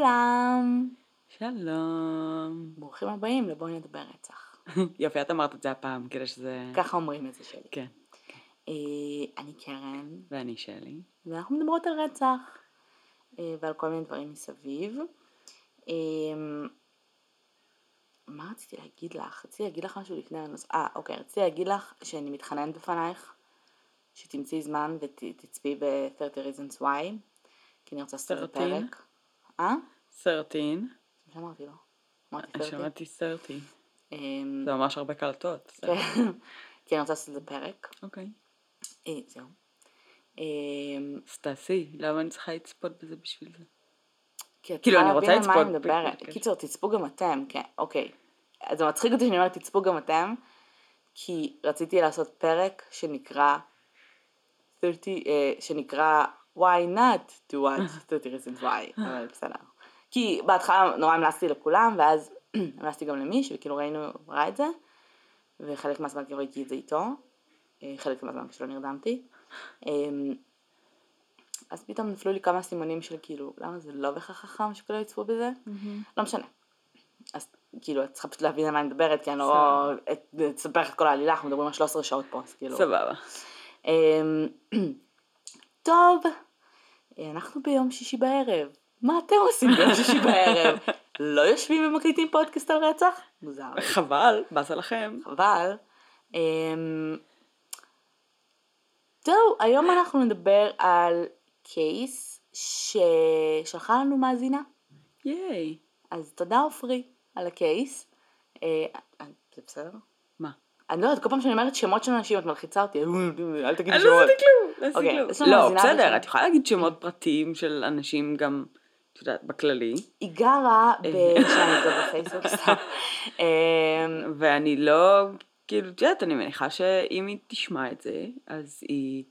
לכולם. שלום. ברוכים הבאים לבואי נדבר רצח. יופי, את אמרת את זה הפעם, כדי שזה... ככה אומרים את זה שלי. כן. אה, אני קרן, ואני שלי. ואנחנו מדברות על רצח, אה, ועל כל מיני דברים מסביב. אה, מה רציתי להגיד לך? רציתי להגיד לך משהו לפני הנושא. אה, אוקיי, רציתי להגיד לך שאני מתחננת בפנייך, שתמצאי זמן ותצפי ב-30 reasons why, כי אני רוצה לעשות את 13? הפרק. אה? 13. מה שאמרתי לו? אמרתי אני 30? שמעתי 30. אמ, זה ממש הרבה קלטות. כן, כי אני רוצה לעשות את זה פרק. אוקיי. אה, זהו. אמ, אז תעשי, למה אני צריכה לצפות בזה בשביל זה? כאילו, אני רוצה לצפות. קיצור, תצפו גם אתם, כן, אוקיי. אז זה מצחיק אותי שאני אומרת תצפו גם אתם, כי רציתי לעשות פרק שנקרא 30, אה, שנקרא why not to watch 30 reasons why, אבל בסדר. כי בהתחלה נורא המלצתי לכולם, ואז המלצתי גם למיש, וכאילו ראינו, ראה את זה, וחלק מהזמן כאילו ראיתי את זה איתו, אה, חלק מהזמן פשוט לא נרדמתי. אמ, אז פתאום נפלו לי כמה סימנים של כאילו, למה זה לא בהכרח חכם שכולם יצפו בזה? לא משנה. אז כאילו, את צריכה פשוט להבין על מה אני מדברת, כי אני לא אספר לך את כל העלילה, אנחנו מדברים על 13 שעות פה, אז כאילו. סבבה. טוב, אנחנו ביום שישי בערב. מה אתם עושים ביום שישי בערב? לא יושבים ומקליטים פודקאסט על רצח? מוזר. חבל, באסה לכם. אבל, אמ, טוב, היום אנחנו נדבר על קייס ששלחה לנו מאזינה. ייי. אז תודה עופרי על הקייס. אה, אה, זה בסדר? מה? אני לא יודעת, כל פעם שאני אומרת שמות של אנשים את מלחיצה אותי, אל תגידי אני לא שמות. עשיתי כלום, לא עשיתי אוקיי, כלום. לא, בסדר. את יכולה להגיד שמות פרטיים של אנשים גם, את יודעת, בכללי. היא גרה ב... אה. בפייסבוק סתם. אמ, ואני לא, כאילו, את יודעת, אני מניחה שאם היא תשמע את זה, אז היא...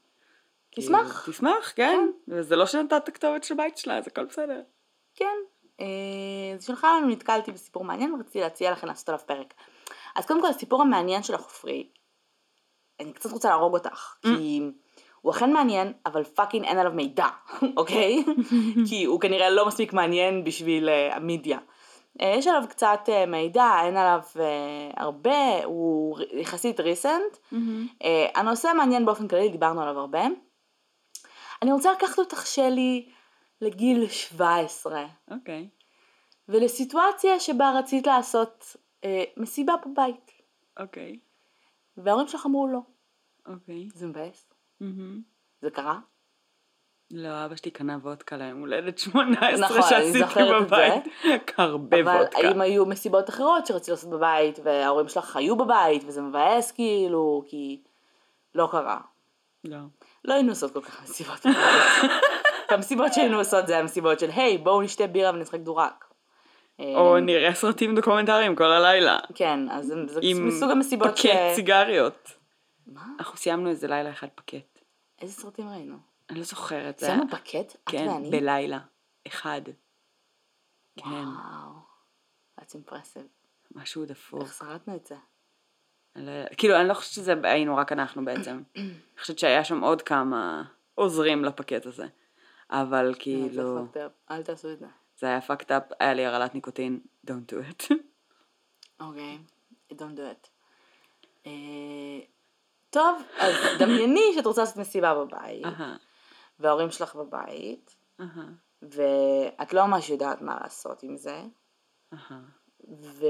תשמח. כאילו, תשמח, כן. וזה לא שנתת את הכתובת של הבית שלה, אז הכל בסדר. כן. אה, אז שלחה לנו, נתקלתי בסיפור מעניין ורציתי להציע לכם לעשות עליו פרק. אז קודם כל הסיפור המעניין של החופרי, אני קצת רוצה להרוג אותך, כי הוא אכן מעניין, אבל fucking אין עליו מידע, אוקיי? כי הוא כנראה לא מספיק מעניין בשביל אה, המדיה. אה, יש עליו קצת אה, מידע, אין עליו אה, הרבה, הוא יחסית recent. אה, הנושא מעניין באופן כללי, דיברנו עליו הרבה. אני רוצה לקחת אותך, שלי, לגיל 17. אוקיי. ולסיטואציה שבה רצית לעשות אה, מסיבה בבית, אוקיי. וההורים שלך אמרו לא. אוקיי. זה מבאס. מהמם. זה קרה? לא, אבא שלי קנה וודקה ליום הולדת 18 נכון, שעשיתי בבית. הרבה אבל וודקה. האם היו מסיבות אחרות שרצית לעשות בבית, וההורים שלך היו בבית, וזה מבאס כאילו, כי לא קרה. לא. לא היינו עושות כל כך מסיבות בבית. המסיבות שהיינו עושות זה המסיבות של היי בואו נשתה בירה ונשחק דורק. או אה, נראה סרטים דוקומנטריים כל הלילה. כן, אז זה עם מסוג המסיבות ש... פקט סיגריות. מה? אנחנו סיימנו איזה לילה אחד פקט. איזה סרטים ראינו? אני לא זוכרת. סיימנו פקט? את כן, ואני? בלילה. אחד. כן, וואו. That's impressive. משהו דפוק. איך שרדנו את זה? לא כאילו, אני לא חושבת שזה היינו רק אנחנו בעצם. אני חושבת שהיה שם עוד כמה עוזרים לפקט הזה. אבל כאילו. אל תעשו את זה. זה היה fucked up, היה לי הרעלת ניקוטין, don't do it. אוקיי, don't do it. אה, טוב, אז דמייני שאת רוצה לעשות מסיבה בבית, אהה, וההורים שלך בבית, אהה, ואת לא ממש יודעת מה לעשות עם זה, אהה. ו...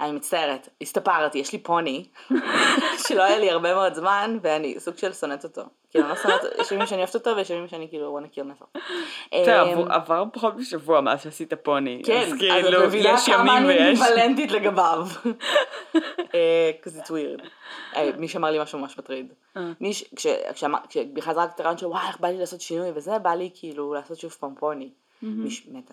אני מצטערת, הסתפרתי, יש לי פוני, שלא היה לי הרבה מאוד זמן, ואני סוג של שונאת אותו. כאילו, אני לא שונאת, יש ימים שאני אוהבת אותו, ויש ימים שאני כאילו kill myself. בסדר, אמ, עבר- פחות משבוע מאז שעשית פוני. כן, אז כאילו, יש ימים אני ויש... אמביוולנטית לגביו. אה, Cause it's weird. אה, מי שאמר לי משהו ממש מטריד. אה. כשבכלל זרקתי את הרעיון שלו, וואי, איך בא לי לעשות שינוי וזה, בא לי כאילו לעשות שוב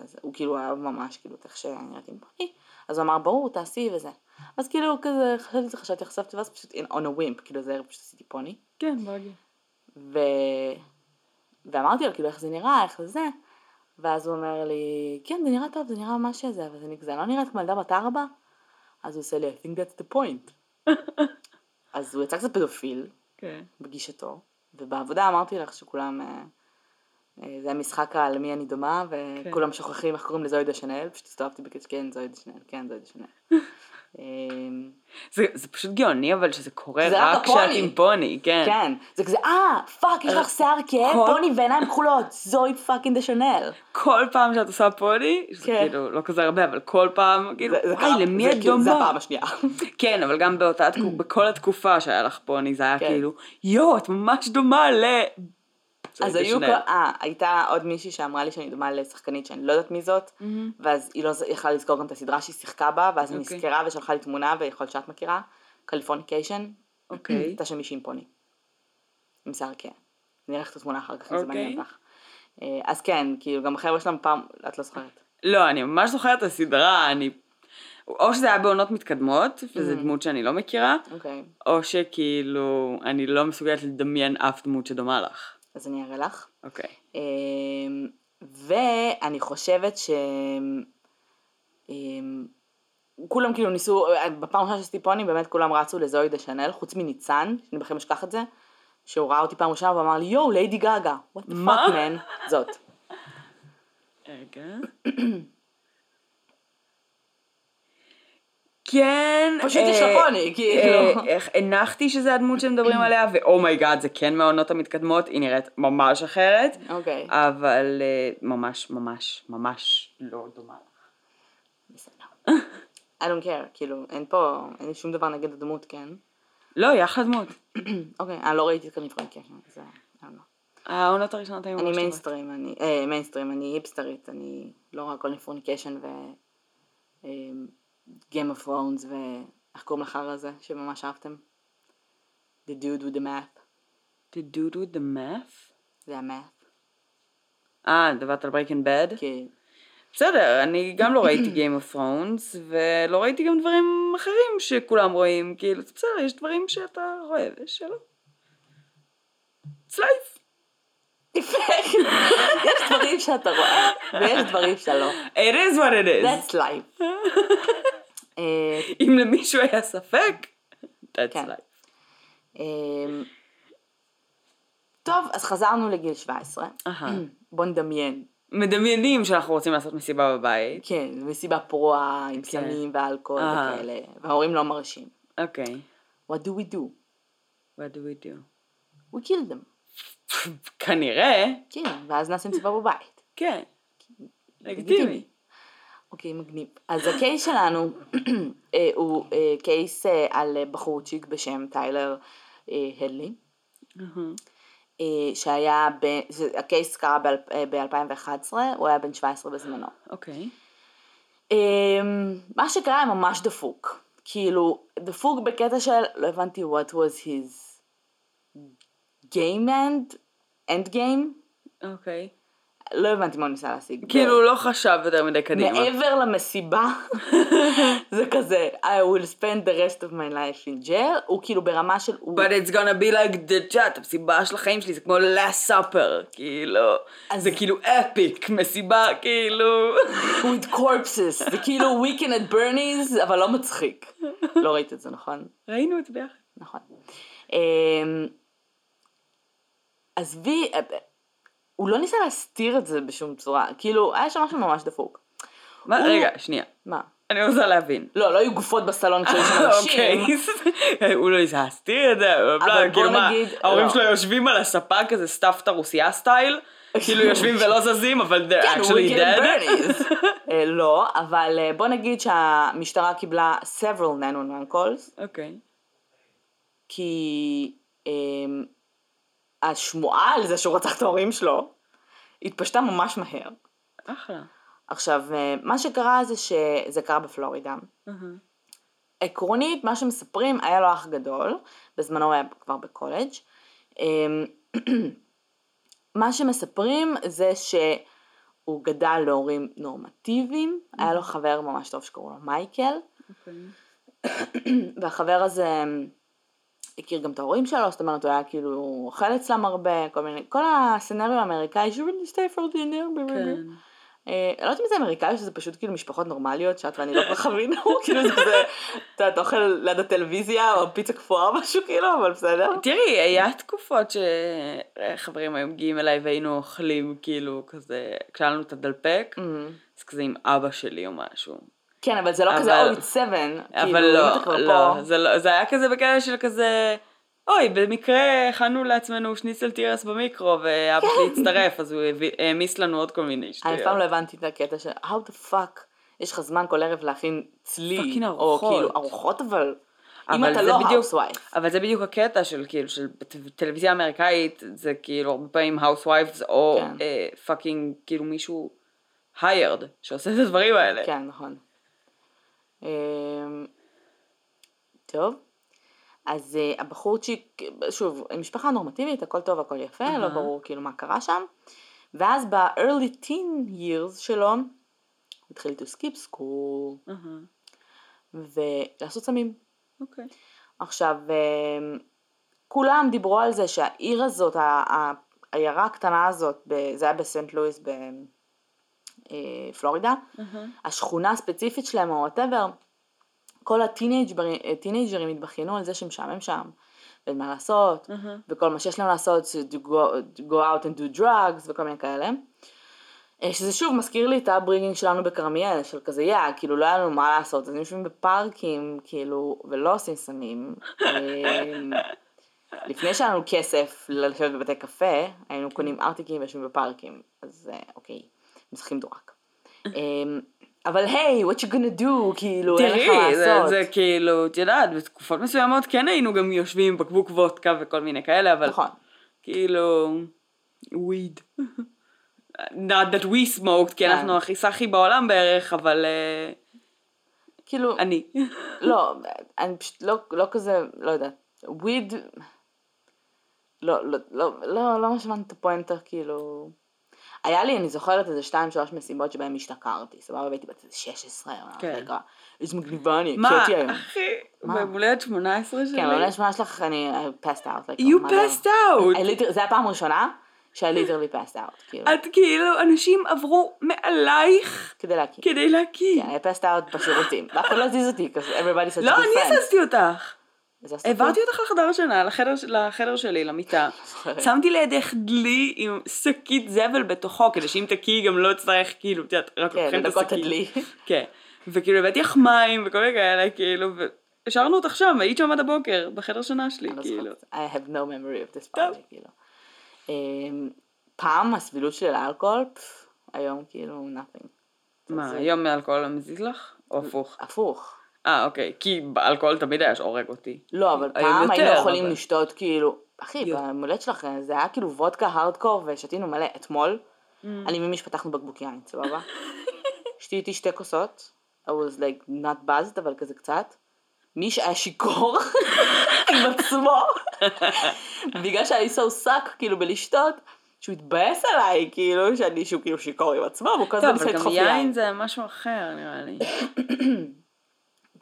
על זה, הוא כאילו אהב ממש כאילו איך שאני נראית עם פוני. אז הוא אמר, ברור, תעשי וזה. אז כאילו כזה, חשבתי חשבתי, חשפתי, ואז פשוט on a wimp, כאילו זה ערב פשוט עשיתי פוני. כן, ברגיל. ו... ואמרתי לו, כאילו, איך זה נראה, איך זה. ואז הוא אומר לי, כן, זה נראה טוב, זה נראה ממש זה, אבל זה, זה לא נראית כמו ילדה בת ארבע? אז הוא עושה לי, I think that's the point. אז הוא יצא קצת פדופיל כן. בגישתו, ובעבודה אמרתי לך שכולם אה, אה, זה המשחק על מי אני דומה, וכולם שוכחים איך קוראים לזואי דשאנל, פשוט הסתובבתי בקטע, כן, זואי דשאנל, כן, זואי דשאנל. אמ, זה, זה פשוט גאוני אבל שזה קורה שזה רק כשאת. עם פוני, כן. כן, זה כזה, אה, fuck, יש לך שיער כהה, כל- פוני ועיניים כחולות, זוהי פאקינג דה שנאל. כל פעם שאת עושה פוני, זה כן. כאילו לא כזה הרבה, אבל כל פעם, כאילו, זה- זה וואי, קרה- למי זה את כאילו- זה דומה? הפעם השנייה. כן, אבל גם באותה בכל התקופה שהיה לך פוני, זה היה כן. כאילו, יואו, את ממש דומה ל... אז זה היו, אה, הייתה עוד מישהי שאמרה לי שאני דומה לשחקנית שאני לא יודעת מי זאת, ואז היא לא יכלה לזכור גם את הסדרה שהיא שיחקה בה, ואז היא אוקיי. נזכרה ושלחה לי תמונה, ויכול להיות שאת מכירה, Californication, אוקיי. הייתה שם מישהי עם פוני. עם שיער כן. אני אראה לך את התמונה אחר כך, אם זה אוקיי. מעניין אותך. אה, אז כן, כאילו, גם החבר'ה שלנו פעם, את לא זוכרת. לא, אני ממש זוכרת את הסדרה, אני... או שזה היה בעונות מתקדמות, וזו דמות שאני לא מכירה, אוקיי, או שכאילו, אני לא מסוגלת לדמיין אף דמות שדומה לך. אז אני אראה לך. אוקיי. אמ, ואני חושבת ש... אמ, כולם כאילו ניסו, בפעם הראשונה שעשיתי פוני באמת כולם רצו לזוהי דה שנל, חוץ מניצן, שאני בכלל אשכח את זה, שהוא ראה אותי פעם ראשונה ואמר לי יואו ליידי גאגה, what the fuck man, זאת. רגע. כן. פשוט יש אה, פוני, כאילו. אה, איך הנחתי שזה הדמות שמדברים עליה, ו oh my god זה כן מהעונות המתקדמות, היא נראית ממש אחרת, אוקיי, אבל אה, ממש ממש ממש לא דומה לך. בסדר. I don't care, כאילו, אין פה, אין לי שום דבר נגד הדמות, כן? לא, היא אחלה דמות. אוקיי, אני לא ראיתי את I don't know. העונות הראשונות היו ממש אני. מיינסטרים, אני, מיינסטרים, אני היפסטרית, אני לא רואה Californication ו... Game of Thrones ואיך קוראים לחרא הזה שממש אהבתם? The dude with the meth, The dude with the meth? זה ה meth, אה, דיברת על Breaking Bad? כי בסדר, אני גם לא ראיתי Game of Thrones, ולא ראיתי גם דברים אחרים שכולם רואים, כאילו, בסדר, יש דברים שאתה רואה ויש שלא. It's life. יש דברים שאתה רואה ויש דברים שאתה לא, It is what it is. that's life. אה, אם למישהו היה ספק, that's כן. life. אה, טוב, אז חזרנו לגיל 17, אהה. בוא נדמיין, מדמיינים שאנחנו רוצים לעשות מסיבה בבית. כן, מסיבה פרועה עם סמים ואלכוהול. וכאלה, וההורים לא מרשים. אוקיי. What do we do? What do we do? We kill them. כנראה, כן, ואז נעשה מסיבה בבית. כן. לגיטימי. אוקיי, מגניב. אז הקייס שלנו אה, הוא אה, קייס אה, על בחורצ'יק בשם טיילר הדלי, שהיה, ב... הקייס קרה ב-2011, הוא היה בן 17 בזמנו. אוקיי. אה, מה שקרה היה ממש דפוק. כאילו, דפוק בקטע של, לא הבנתי what was his game end, end game, אוקיי. לא הבנתי מה הוא ניסה להשיג. כאילו הוא לא חשב יותר מדי קדימה. מעבר למסיבה, זה כזה, I will spend the rest of my life in jail, הוא כאילו ברמה של, But it's gonna be like the chat, המסיבה של החיים שלי זה כמו last supper, כאילו, זה כאילו epic, מסיבה כאילו, with corpses, זה כאילו weekend at Bernie's, אבל לא מצחיק. לא ראית את זה, נכון? ראינו את זה ביחד. נכון. אמ, עזבי, אה, הוא לא ניסה להסתיר את זה בשום צורה, כאילו, היה שם משהו ממש דפוק. מה, הוא- רגע, שנייה, מה? אני רוצה להבין. לא, לא היו גופות בסלון כשהיו שם אנשים. אוקיי, הוא לא ניסה להסתיר את זה, אבל בוא כאילו מה, נגיד, ההורים לא. שלו יושבים על הספה כזה stuffed הרוסיה style, כאילו יושבים ולא זזים, אבל they're כן, actually dead. אה, לא, אבל אה, בוא נגיד שהמשטרה קיבלה several 911 calls, אוקיי. כי אמ, השמועה על זה שהוא רצח את ההורים שלו התפשטה ממש מהר. אחלה. עכשיו, אה, מה שקרה זה שזה קרה בפלורידה. אהה. עקרונית, מה שמספרים, היה לו אח גדול, בזמנו הוא היה כבר בקולג'. אמ, מה שמספרים זה שהוא גדל להורים נורמטיביים, היה לו חבר ממש טוב שקראו לו מייקל, אוקיי. והחבר הזה הכיר גם את ההורים שלו, זאת אומרת הוא היה כאילו אוכל אצלם הרבה, כל מיני, כל הסצנריו האמריקאי, ש- stay for dinner, כן. אה, אני לא יודעת אם זה אמריקאי או שזה פשוט כאילו משפחות נורמליות שאת ואני לא כל כך חווינו, כאילו זה כזה, את יודעת, אוכל ליד הטלוויזיה או פיצה קפואה או משהו כאילו, אבל בסדר. תראי, היה תקופות שחברים היו מגיעים אליי והיינו אוכלים כאילו כזה, כשהיה לנו את הדלפק, אמ, אז כזה עם אבא שלי או משהו. כן, אבל זה לא כזה אבל- אוי סבן, אבל כאילו, לא, לא, פה, זה לא, זה היה כזה בקטע של כזה, אוי, במקרה הכנו לעצמנו שניצל תירס במיקרו, ואבא שלי הצטרף, אז הוא העמיס לנו עוד כל מיני אני שטויות. אף פעם לא הבנתי את הקטע של how the fuck, יש לך זמן כל ערב להכין צלי, fucking או ארוחות. כאילו ארוחות אבל, אם אתה לא housewife. אבל זה בדיוק הקטע של כאילו, של טלוויזיה אמריקאית, זה כאילו הרבה פעמים housewives, או כן. פאקינג כאילו מישהו hired, שעושה את הדברים האלה. כן, נכון. אמ, טוב, אז אה, הבחורצ'יק, שוב, משפחה נורמטיבית, הכל טוב, הכל יפה, לא אהה. ברור כאילו מה קרה שם. ואז ב-early teen years שלו, הוא התחיל to skip school, אהה, ולעשות סמים. אוקיי. עכשיו, אמ, כולם דיברו על זה שהעיר הזאת, העיירה הקטנה הזאת, זה היה בסנט לואיס בפלורידה, אהה. השכונה הספציפית שלהם או whatever, כל הטינאייג'רים הטינאייג'רים התבכיינו על זה שמשעמם שם, ואין מה לעשות, אהה. וכל מה שיש להם לעשות זה to go, to go out and do drugs וכל מיני כאלה. אה, שזה שוב מזכיר לי את ה upbringing שלנו בכרמיאל, של כזה יא, כאילו לא היה לנו מה לעשות, אז יושבים בפארקים, כאילו, ולא עושים סמים. אה, לפני שהיה לנו כסף לשבת בבתי קפה, היינו קונים ארטיקים ויושבים בפארקים, אז אה, אוקיי, משחקים דורק. אה, אבל היי, what you gonna do, כאילו, אין לך מה תראי, זה, לעשות. כאילו, את יודעת, בתקופות מסוימות כן היינו גם יושבים עם בקבוק וודקה וכל מיני כאלה, אבל נכון. כאילו, וויד. not that we smoked, כי כן. אנחנו הכי סאחי בעולם בערך, אבל אה, כאילו, אני. לא, אני פשוט לא, לא כזה, לא יודעת, וויד, לא, לא, לא, לא, לא הבנתי את הפואנטה, כאילו, היה לי, אני זוכרת איזה שתיים שלוש מסיבות שבהן השתכרתי, סבבה, והייתי בת איזה 16, כן. רגע, איזה מגניבה אני, מה, הקראתי היום. אחי, מה? ביום הולדת 18 שלי? כן, יש מה שלך, אני passed out. like, You passed out. I liter- זה הפעם הראשונה שה literally passed out, כאילו, את כאילו, אנשים עברו מעלייך כדי להקים. כדי להקים. כן, I passed out בשירותים, ואף אחד לא הזיז אותי, everybody said לא, to be אני friends. הזזתי אותך. העברתי אותך לחדר השינה, לחדר, לחדר שלי, למיטה. שמתי לידך דלי עם שקית זבל בתוכו, כדי שאם תקיעי גם לא אצטרך, כאילו, את יודעת, רק כן, לוקחים את לדקות השקית. הדלי. כן. וכאילו הבאתי לך מים וכל מיני כאלה, כאילו, והשארנו אותך שם, והיית שם עד הבוקר, בחדר שינה שלי, לא כאילו. I have no memory of this party, כאילו. אמ, פעם הסבילות שלי לאלכוהול, פף, היום כאילו nothing. מה, היום מאלכוהול לא מזיז לך? או הפוך? הפוך. אה, אוקיי. כי באלכוהול תמיד היה שהורג אותי. לא, אבל פעם היינו יכולים אבל- לשתות כאילו, אחי. במולדת שלך זה היה כאילו וודקה הארדקור ושתינו מלא. אתמול, Mm. אני ומיש פתחנו בקבוק יין, סבבה? שתיתי שתי כוסות, I was like not buzzed, אבל כזה קצת. מיש היה שיכור עם עצמו, בגלל שהיה so suck כאילו בלשתות, שהוא התבאס עליי, כאילו, שאני, שהוא כאילו שיכור עם עצמו, והוא כל הזמן טוב, ניסה אבל גם לדחוף יין יין. זה משהו אחר, נראה לי.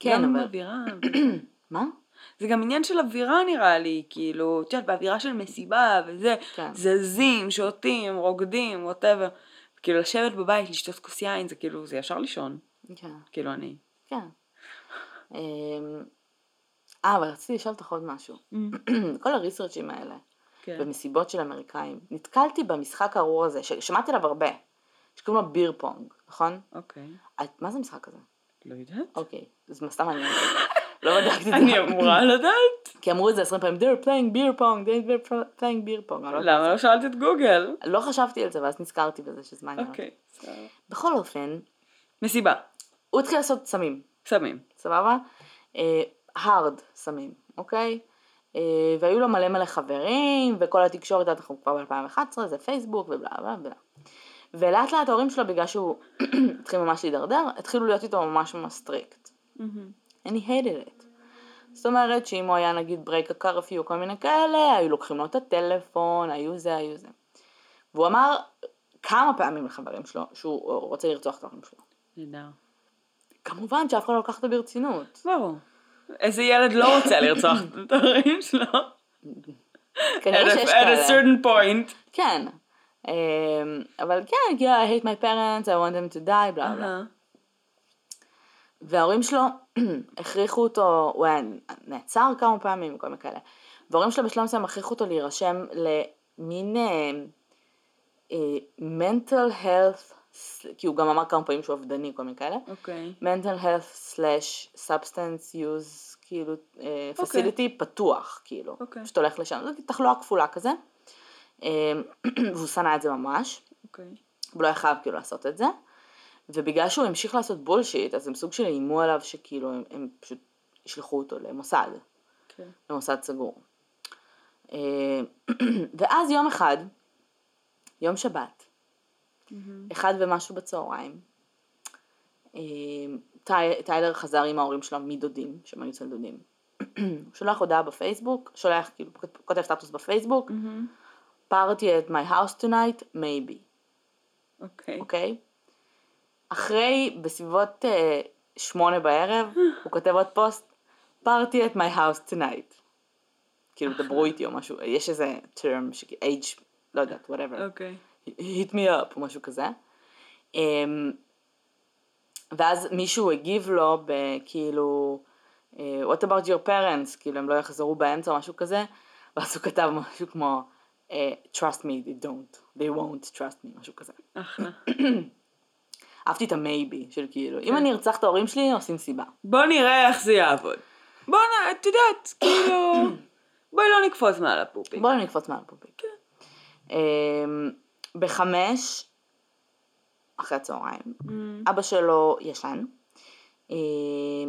כן, גם אבל... אווירה. מה? זה גם עניין של אווירה נראה לי, כאילו, את יודעת, באווירה של מסיבה וזה, כן. זזים, שותים, רוקדים, ווטאבר. כאילו לשבת בבית, לשתות כוס יין, זה כאילו, זה ישר לישון. כן. כאילו אני. כן. אמ, אה, אבל רציתי לשאול אותך עוד משהו. כל הריסרצ'ים האלה, כן. במסיבות של אמריקאים, נתקלתי במשחק הארור הזה, ששמעתי עליו הרבה, שקוראים לו ביר פונג, נכון? אוקיי. את- מה זה המשחק הזה? לא יודעת. אוקיי, אז מה סתם אותי. לא בדקתי את זה. אני אמורה לדעת. כי אמרו את זה עשרים פעמים, they're playing beer pong, they're playing beer pong. אני לא. למה לא שאלת את גוגל? לא חשבתי על זה, ואז נזכרתי בזה שזה מעניין. אוקיי, בסדר. בכל אופן, מסיבה, הוא התחיל לעשות סמים. סמים. סבבה? hard סמים, אוקיי? אה, והיו לו מלא מלא חברים, וכל התקשורת, אנחנו כבר ב-2011, זה פייסבוק ובלה בלה בלה. ולאט לאט ההורים שלו, בגלל שהוא התחיל ממש להידרדר, התחילו להיות איתו ממש ממש strict. And he hated it. זאת אומרת שאם הוא היה נגיד break ה curfew או כל מיני כאלה, היו לוקחים לו את הטלפון, היו זה, היו זה. והוא אמר כמה פעמים לחברים שלו שהוא רוצה לרצוח את ההורים שלו. נהדר. כמובן שאף אחד לא לקח אותו ברצינות. ברור. איזה ילד לא רוצה לרצוח את ההורים שלו? כנראה שיש at a כאלה. certain point. כן. אמ, אבל כן, כאילו, I hate my parents, I want them to die, בלה בלה. אהה. וההורים שלו הכריחו אותו, הוא היה נעצר כמה פעמים, כל מיני כאלה. וההורים שלו בשלב מסוים הכריחו אותו להירשם למין אה, אה, mental health, כי הוא גם אמר כמה פעמים שהוא אובדני, כל מיני כאלה. אוקיי. mental health slash substance use, כאילו, אה, אוקיי. facility פתוח, כאילו. אוקיי. פשוט הולך לשם, זו תחלואה כפולה כזה. אה, והוא שנא את זה ממש. אוקיי. הוא לא היה חייב כאילו לעשות את זה. ובגלל שהוא המשיך לעשות בולשיט, אז הם סוג של איימו עליו שכאילו הם, הם פשוט ישלחו אותו למוסד, כן. למוסד סגור. אה, ואז יום אחד, יום שבת, אחד ומשהו בצהריים, אה, טי- טיילר חזר עם ההורים שלו מדודים, שהם היו אצל דודים. הוא שולח הודעה בפייסבוק, שולח, כאילו, כותב סטטוס בפייסבוק, party at my house tonight, maybe. אוקיי. אוקיי? אחרי, בסביבות אה, שמונה בערב, הוא כותב עוד פוסט, party at my house tonight. כאילו, דברו איתי או משהו, יש איזה term, ש- age, לא יודעת, whatever. אוקיי. hit me up או משהו כזה. אמ, ואז מישהו הגיב לו בכאילו, אה, what about your parents, כאילו הם לא יחזרו באמצע או משהו כזה, ואז הוא כתב משהו כמו, אה, trust me, they don't, they won't trust me, משהו כזה. אחלה. אהבתי את המייבי של כאילו, כן. אם אני ארצח את ההורים שלי, עושים סיבה. בוא נראה איך זה יעבוד. בוא נ... את יודעת, כאילו... בואי לא נקפוץ מעל הפופיק. בואו נקפוץ מעל פופיק. אמ, בחמש, אחרי הצהריים, אבא שלו ישן, אמ,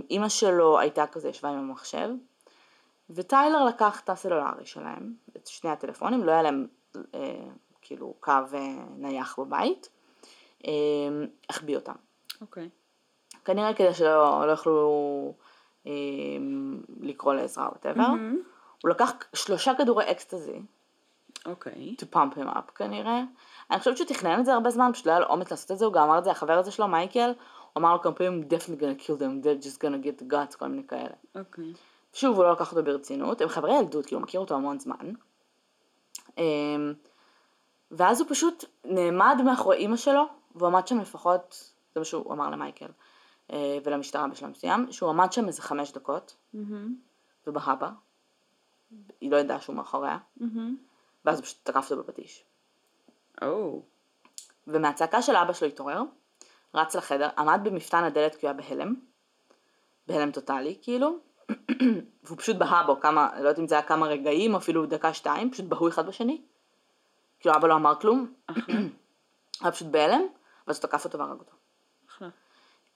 אימא שלו הייתה כזה, ישבה עם המחשב, וטיילר לקח את הסלולרי שלהם, את שני הטלפונים, לא היה להם אה, כאילו קו אה, נייח בבית, אה, החביא אותם. אוקיי. כנראה כדי שלא לא יוכלו אה, לקרוא לעזרה או whatever. הוא לקח שלושה כדורי אקסטזי, אוקיי. to pump him up כנראה. אני חושבת שהוא תכנן את זה הרבה זמן, פשוט לא היה לו אומץ לעשות את זה, הוא גם אמר את זה, החבר הזה שלו, מייקל, הוא אמר לו כמה פעמים, definitely gonna kill them, they're just gonna get the guts, כל מיני כאלה. אוקיי. שוב, הוא לא לקח אותו ברצינות, הם חברי ילדות, כי הוא מכיר אותו המון זמן. אמ, ואז הוא פשוט נעמד מאחורי אימא שלו, והוא עמד שם לפחות, זה מה שהוא אמר למייקל, אה, ולמשטרה בשלב מסוים, שהוא עמד שם איזה חמש דקות, ובהבא, היא לא ידעה שהוא מאחוריה, ואז הוא פשוט טרף אותו בפטיש. ומהצעקה של אבא שלו התעורר, רץ לחדר, עמד במפתן הדלת כי הוא היה בהלם, בהלם טוטאלי כאילו, והוא פשוט בהה בו כמה, לא יודעת אם זה היה כמה רגעים, אפילו דקה שתיים, פשוט בהו אחד בשני. כאילו אבא לא אמר כלום, היה פשוט בהלם, ואז הוא תקף אותו והרג אותו. אחלה.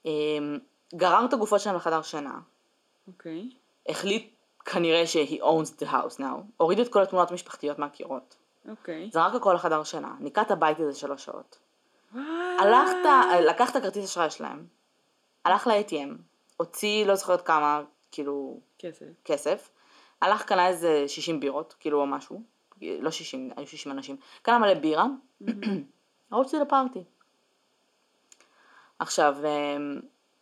אמ, גרר את הגופות שלהם לחדר שינה, אוקיי. החליט כנראה ש-he owns the house now, הוריד את כל התמונות המשפחתיות מהקירות, אוקיי. זרק הכל לחדר שינה, ניקה את הבית הזה שלוש שעות. הלכת, לקח את הכרטיס אשראי שלהם, הלך ל-ATM, הוציא לא זוכרת כמה, כאילו, כסף. כסף, הלך קנה איזה 60 בירות, כאילו או משהו, לא 60, היו 60 אנשים, קנה מלא בירה, הוציא ל party. עכשיו, אמ,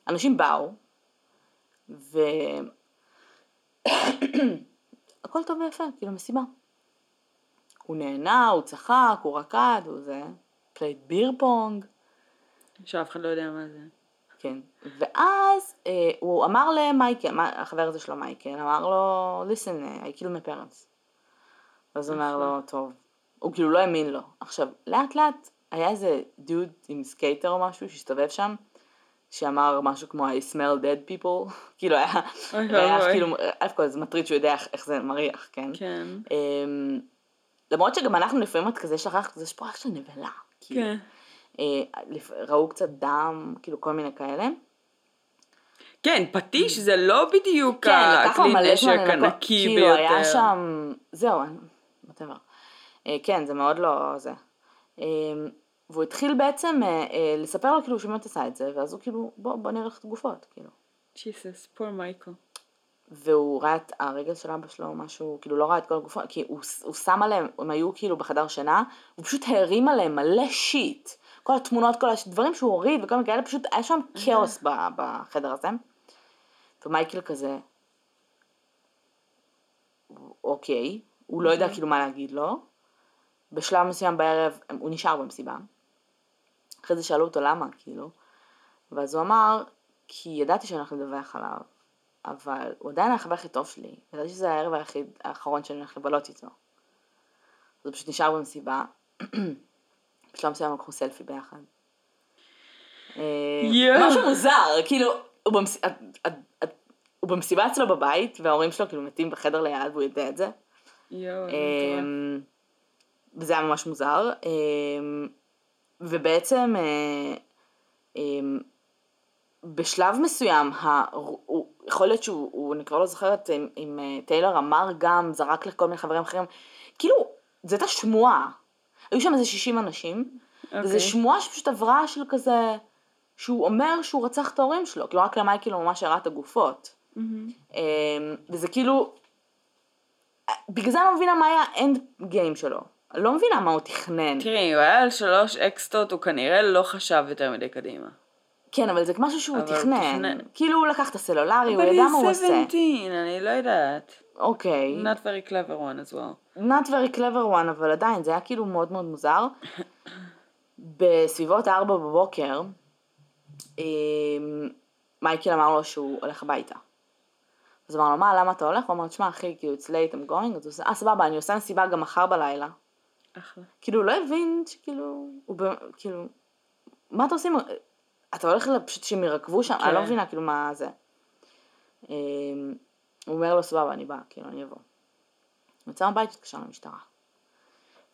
אנשים באו, ו... הכל טוב ויפה, כאילו מסיבה. הוא נהנה, הוא צחק, הוא רקד, הוא זה, played beer pong, שאף אחד לא יודע מה זה. כן. ואז אה, הוא אמר למייקל, מה- החבר הזה שלו מייקל, אמר לו, listen, אה, I killed my parents. אז הוא אומר לו, טוב. הוא כאילו לא האמין לו. עכשיו, לאט לאט היה איזה dude עם skater או משהו שהסתובב שם, שאמר משהו כמו I smell dead people, כאילו היה, ואבוי. כאילו, א' כל זה מטריד שהוא יודע איך, זה מריח, כן? כן. אמ, למרות שגם אנחנו לפעמים את כזה ריח כזה, יש פה ריח של נבלה. כאילו. כן. אה, ראו קצת דם, כאילו כל מיני כאלה. כן, פטיש זה לא בדיוק כן, הכלי נשק זמן לנקות, הנקי כאילו היה ביותר. שם, זהו, whatever. אה, כן, זה מאוד לא זה. אה, והוא התחיל בעצם לספר לו כאילו שהוא באמת עשה את זה, ואז הוא כאילו, בוא, בוא נראה את הגופות, כאילו. ג'יסוס, פור מייקל. והוא ראה את הרגל של אבא שלו, משהו, כאילו לא ראה את כל הגופות, כי הוא, הוא שם עליהם, הם היו כאילו בחדר שינה, הוא פשוט הערים עליהם מלא שיט. כל התמונות, כל הדברים שהוא הוריד וכל מיני כאלה, פשוט היה שם כאוס בחדר הזה. ומייקל כזה, אוקיי, הוא לא יודע כאילו מה להגיד לו, בשלב מסוים בערב הוא נשאר במסיבה. אחרי זה שאלו אותו למה, כאילו. ואז הוא אמר, כי ידעתי שאני הולך לדווח עליו, אבל הוא עדיין היה החבר הכי טוב שלי. ידעתי שזה הערב היחיד, האחרון שאני הולך לבלות איתו. אז הוא פשוט נשאר במסיבה. בשלב מסוים לקחו סלפי ביחד. אה. משהו מוזר, כאילו, הוא את- את- הוא במסיבה אצלו בבית, וההורים שלו כאילו מתים בחדר ליד, והוא יודע את זה. יואו, וזה היה ממש מוזר. ובעצם אה, בשלב מסוים, יכול להיות שהוא, הוא- אני כבר לא זוכרת אם, אה, טיילר אמר גם, זרק לכל מיני חברים אחרים, כאילו, זו הייתה שמועה. היו שם איזה 60 אנשים, אוקיי. וזו שמועה שפשוט עברה של כזה, שהוא אומר שהוא רצח את ההורים שלו, כאילו רק למייקל הוא ממש הראה את הגופות. אמ, וזה כאילו, בגלל זה אני לא מבינה מה היה האנד גיים שלו. אני לא מבינה מה הוא תכנן. תראי, הוא היה על שלוש אקסטות, הוא כנראה לא חשב יותר מדי קדימה. כן, אבל זה משהו שהוא אבל הוא תכנן. תכנן. כאילו הוא לקח את הסלולרי, הוא אבל ידע מה הוא היא עושה. 17, אני לא יודעת. אוקיי. Not very clever one as well. Not very clever one, אבל עדיין, זה היה כאילו מאוד מאוד מוזר. בסביבות ארבע בבוקר, אמ, מייקל אמר לו שהוא הולך הביתה. אז אמר לו, מה, למה אתה הולך? הוא אמר, תשמע, אחי, כאילו, it's late, I'm going, אז הוא עושה, אה, סבבה, אני עושה מסיבה גם מחר בלילה. אחלה. כאילו, הוא לא הבין שכאילו, הוא ב... כאילו, מה אתה עושים? אתה הולך פשוט שהם ירקבו שם? אני לא כן. מבינה, כאילו, מה זה. אמ, הוא אומר לו, סבבה, אני בא, כאילו, אני אבוא. הוא יצא מהבית, התקשר למשטרה.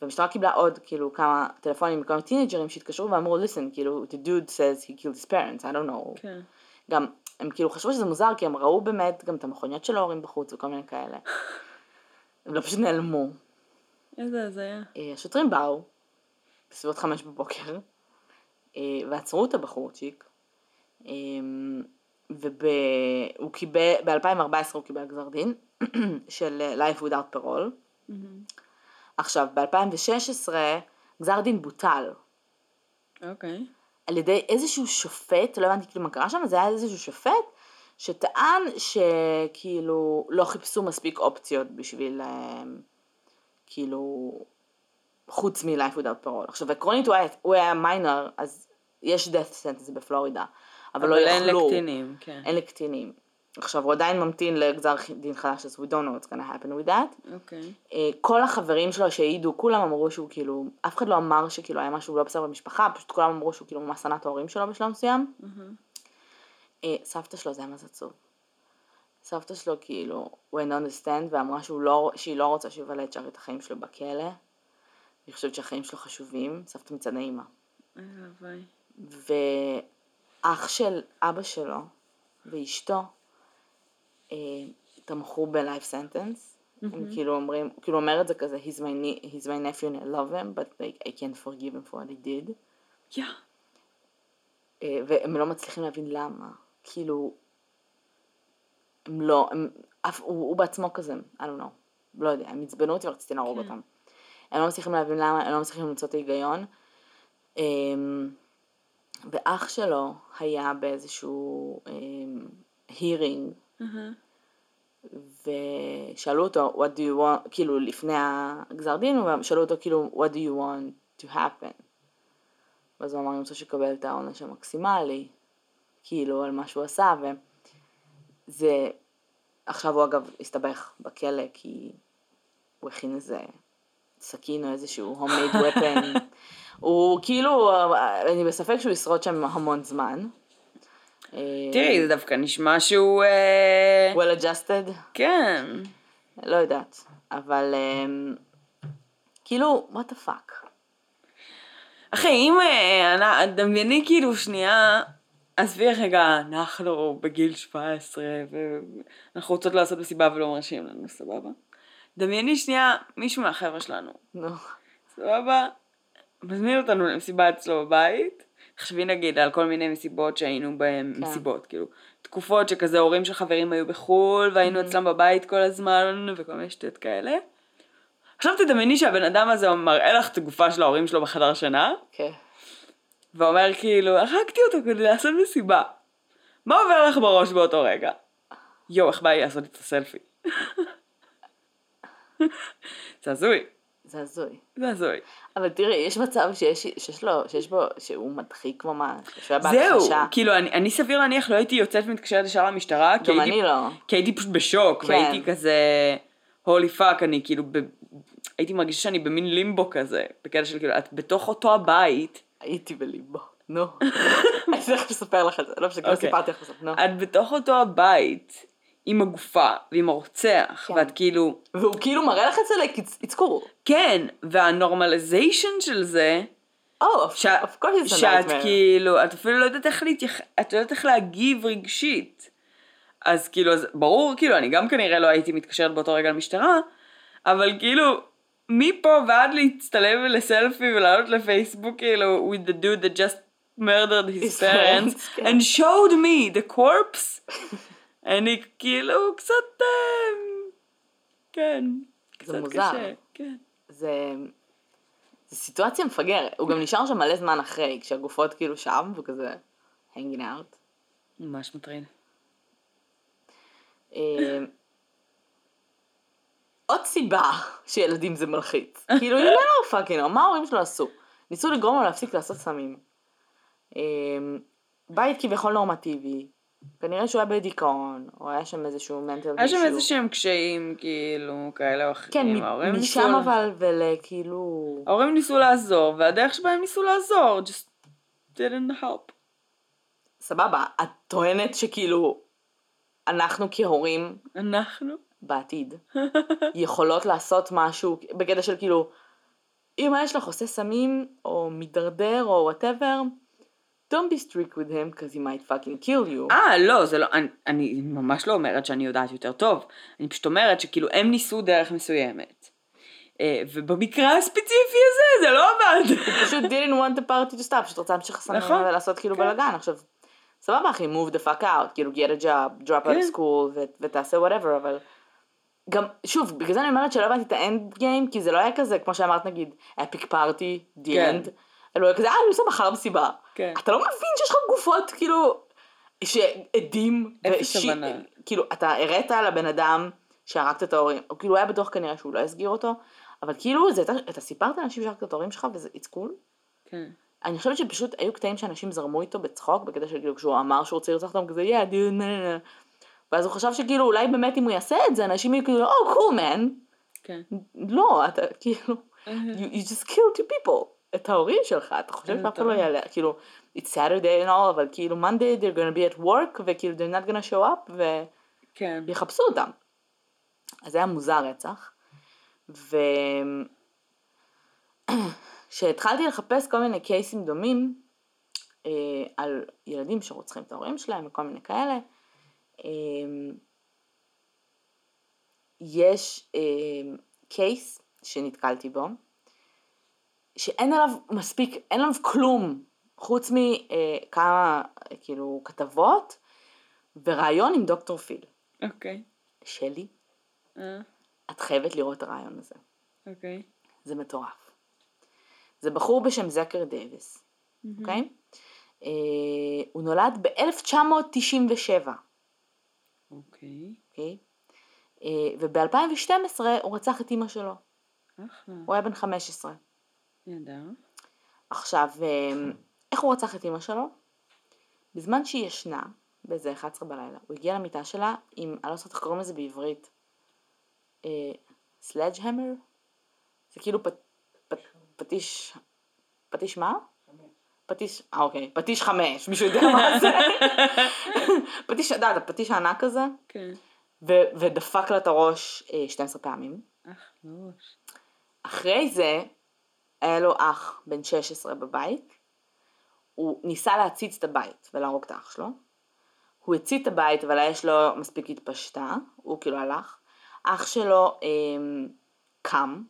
והמשטרה קיבלה עוד, כאילו, כמה טלפונים מכמה טינג'רים שהתקשרו ואמרו, listen, כאילו, the dude says he killed his parents, I don't know. כן. גם, הם כאילו חשבו שזה מוזר, כי הם ראו באמת גם את המכוניות של ההורים בחוץ וכל מיני כאלה. הם לא פשוט נעלמו. איזה הזיה. אה, השוטרים באו, בסביבות חמש בבוקר, אה, ועצרו את הבחורצ'יק, אה, והוא קיבל, ב-2014 הוא קיבל גזר דין של אה, Life Without Parole. מהמם. עכשיו, ב-2016 גזר דין בוטל אוקיי. על ידי איזשהו שופט, לא הבנתי כאילו מה קרה שם, זה היה איזשהו שופט שטען שכאילו לא חיפשו מספיק אופציות בשביל אה, כאילו חוץ מ-Life Without Parole. עכשיו עקרונית הוא היה, הוא היה מיינר, אז יש death sentence בפלורידה, אבל, לא אבל אין יכלו, לקטינים, כן. אין לקטינים. עכשיו הוא עדיין ממתין לגזר דין חדש, אז we don't know what's gonna happen with that. אוקיי. אה, כל החברים שלו שהעידו, כולם אמרו שהוא כאילו, אף אחד לא אמר שכאילו היה משהו לא בסדר במשפחה, פשוט כולם אמרו שהוא כאילו ממש שנא את ההורים שלו בשלב מסוים. מהמם. אה, סבתא שלו זה היה מה זה עצוב. סבתא שלו כאילו, went on the stand ואמרה שהוא לא, שהיא לא רוצה שהוא יבלה את החיים שלו בכלא. היא חושבת שהחיים שלו חשובים, סבתא מצד האימא. איזה הוואי. ואח של אבא שלו ואשתו אה, תמכו ב-life sentence. הם כאילו אומרים, כאילו אומר את זה כזה, he's my, he's my nephew and I love him, but like, I can't forgive him for what he did. יא. אה, והם לא מצליחים להבין למה. כאילו, הם לא, הם, אף, הוא, הוא בעצמו כזה, I don't know, לא יודע, הם עצבנו אותי ורציתי להרוג כן. אותם. הם לא מצליחים להבין למה, הם לא מצליחים למצוא את ההיגיון. אמ, ואח שלו היה באיזשהו אמ, hearing, אהה. ושאלו אותו, what do you want, כאילו לפני הגזר דין, ושאלו אותו כאילו, what do you want to happen? ואז הוא אמר, אני רוצה שיקבל את העונש המקסימלי, כאילו, על מה שהוא עשה, וזה, עכשיו הוא אגב הסתבך בכלא, כי הוא הכין איזה סכין או איזשהו homemade weapon. הוא כאילו, אני בספק שהוא ישרוד שם המון זמן. אה, תראי, זה דווקא נשמע שהוא... אה, well adjusted. כן. לא יודעת, אבל כאילו, what the fuck. אחי, אם אה, דמייני כאילו שנייה, עזבי רגע, אנחנו בגיל 17 ואנחנו רוצות לעשות מסיבה ולא מרשים לנו, סבבה? דמייני שנייה מישהו מהחבר'ה שלנו, נו, סבבה? מזמין אותנו למסיבה אצלו בבית. תחשבי נגיד על כל מיני מסיבות שהיינו בהן, כן. מסיבות, כאילו, תקופות שכזה הורים של חברים היו בחו"ל והיינו אצלם בבית כל הזמן וכל מיני שטויות כאלה. עכשיו תדמייני שהבן אדם הזה מראה לך את הגופה של ההורים שלו בחדר שינה, כן. ואומר כאילו, הרגתי אותו כדי לעשות מסיבה. מה עובר לך בראש באותו רגע? יואו, איך בא לי לעשות את הסלפי? זה הזוי. זה הזוי. זה הזוי. אבל תראי, יש מצב שיש, שיש לו, שיש בו, שהוא מדחיק ממש, שהוא היה זהו, בהכחשה. כאילו אני, אני סביר להניח לא הייתי יוצאת ומתקשרת ישר למשטרה, כי הייתי, לא. כי הייתי פשוט בשוק, כן. והייתי כזה, Holy fuck, אני כאילו, ב, הייתי מרגישה שאני במין לימבו כזה, בקטע של כאילו, את בתוך אותו הבית, הייתי בלימבו. נו. אני תכף אספר לך את זה, לא משנה, אוקיי. סיפרתי לך בסוף, נו. את בתוך אותו הבית, עם הגופה, ועם הרוצח, כן. ואת כאילו, והוא כאילו מראה לך את זה, like, it's- it's cool. כן, וה normalization של זה, Oh, of ש- of course it's a שאת nightmare. כאילו, את אפילו לא יודעת איך להתייח... את לא יודעת איך להגיב רגשית. אז כאילו, אז ברור, כאילו, אני גם כנראה לא הייתי מתקשרת באותו רגע למשטרה, אבל כאילו, מפה ועד להצטלם לסלפי ולעלות לפייסבוק, כאילו, with the dude that just murdered his His parents, parents, כן. and showed me the corpse, אני כאילו קצת, אה, כן, קצת מוזר. קשה, כן. זה... זה סיטואציה מפגרת. הוא גם נשאר שם מלא זמן אחרי, כשהגופות כאילו שם, וכזה hanging out. ממש מטריד. אה, עוד סיבה שילדים זה מלחיץ. כאילו, you know fucking, מה ההורים שלו עשו? ניסו לגרום לו להפסיק לעשות סמים. אה, בית כביכול נורמטיבי. כנראה שהוא היה בדיכאון, או היה שם איזשהו מנטל היה שם איזה שהם קשיים, כאילו, כאלה או אחרים. כן, ניסו משם לה- אבל, ולכאילו... ההורים ניסו לעזור, והדרך שבה הם ניסו לעזור, just didn't help. סבבה, את טוענת שכאילו, אנחנו כהורים אנחנו? בעתיד יכולות לעשות משהו בקטע של כאילו, אם יש לך עושה סמים, או מידרדר, או וואטאבר, don't be strict with him, because he might fucking kill you. אה, לא, זה לא, אני, אני ממש לא אומרת שאני יודעת יותר טוב. אני פשוט אומרת שכאילו הם ניסו דרך מסוימת. אה, ובמקרה הספציפי הזה זה לא עבד. פשוט didn't want the party to stop, פשוט רצה להמשיך לסמים נכון. ולעשות כאילו כן. בלאגן. עכשיו, סבבה אחי, move the fuck out, כאילו get a job, drop out כן. of school ו- ותעשה whatever, אבל גם, שוב, בגלל זה אני אומרת שלא הבנתי את האנד גיים, כי זה לא היה כזה, כמו שאמרת נגיד, epic party, the כן. היה כזה, אה, אני עושה מחר מסיבה. כן. אתה לא מבין שיש לך גופות, כאילו, שעדים, אפס הבנה. כאילו, אתה הראת לבן אדם שהרגת את ההורים, או כאילו היה בטוח כנראה שהוא לא יסגיר אותו, אבל כאילו, זה, אתה- אתה סיפרת לאנשים שהרגת את ההורים שלך, וזה it's cool. כן. אני חושבת שפשוט היו קטעים שאנשים זרמו איתו בצחוק, בקטע של כאילו כשהוא אמר שהוא רוצה לרצוח אותם, כזה יא דיוד נה נה. ואז הוא חשב שכאילו אולי באמת אם הוא יעשה את זה, אנשים יהיו כאילו, או קול מן. כן. לא, אתה כאילו, you, you just killed two people. את ההורים שלך, אתה חושב שאף אחד לא. יעלה, כאילו, it's Saturday and all, אבל כאילו Monday they're gonna be at work, וכאילו they're not gonna show up, כן. ויחפשו אותם. אז זה היה מוזר רצח. ו... כשהתחלתי לחפש כל מיני קייסים דומים אה, על ילדים שרוצחים את ההורים שלהם וכל מיני כאלה, אה, יש אה, קייס שנתקלתי בו, שאין עליו מספיק, אין עליו כלום, חוץ מכמה אה, כאילו כתבות וראיון עם דוקטור פיל. אוקיי. שלי, אה, את חייבת לראות את הרעיון הזה. אוקיי. זה מטורף. זה בחור בשם זקר דייוויס, אוקיי? אה, הוא נולד ב-1997, אוקיי. אוקיי? אה, וב-2012 הוא רצח את אימא שלו. אחלה. הוא היה בן 15. נהדר. עכשיו, אה, איך הוא רצח את אימא שלו? בזמן שהיא ישנה, באיזה 11 בלילה, הוא הגיע למיטה שלה עם, אני לא יודעת איך קוראים לזה בעברית, sledgehammer? זה כאילו פ, פ, פטיש, פטיש מה? פטיש, אה אוקיי, פטיש חמש, מישהו יודע מה זה? פטיש, אתה יודע, הפטיש הענק הזה, כן. ודפק לה את הראש אה, 12 פעמים. אחלוש. אחרי זה, היה לו אח בן 16 בבית, הוא ניסה להצית את הבית ולהרוג את האח שלו. הוא הצית את הבית, אבל האש לא מספיק התפשטה, הוא כאילו הלך. אח שלו אה, קם,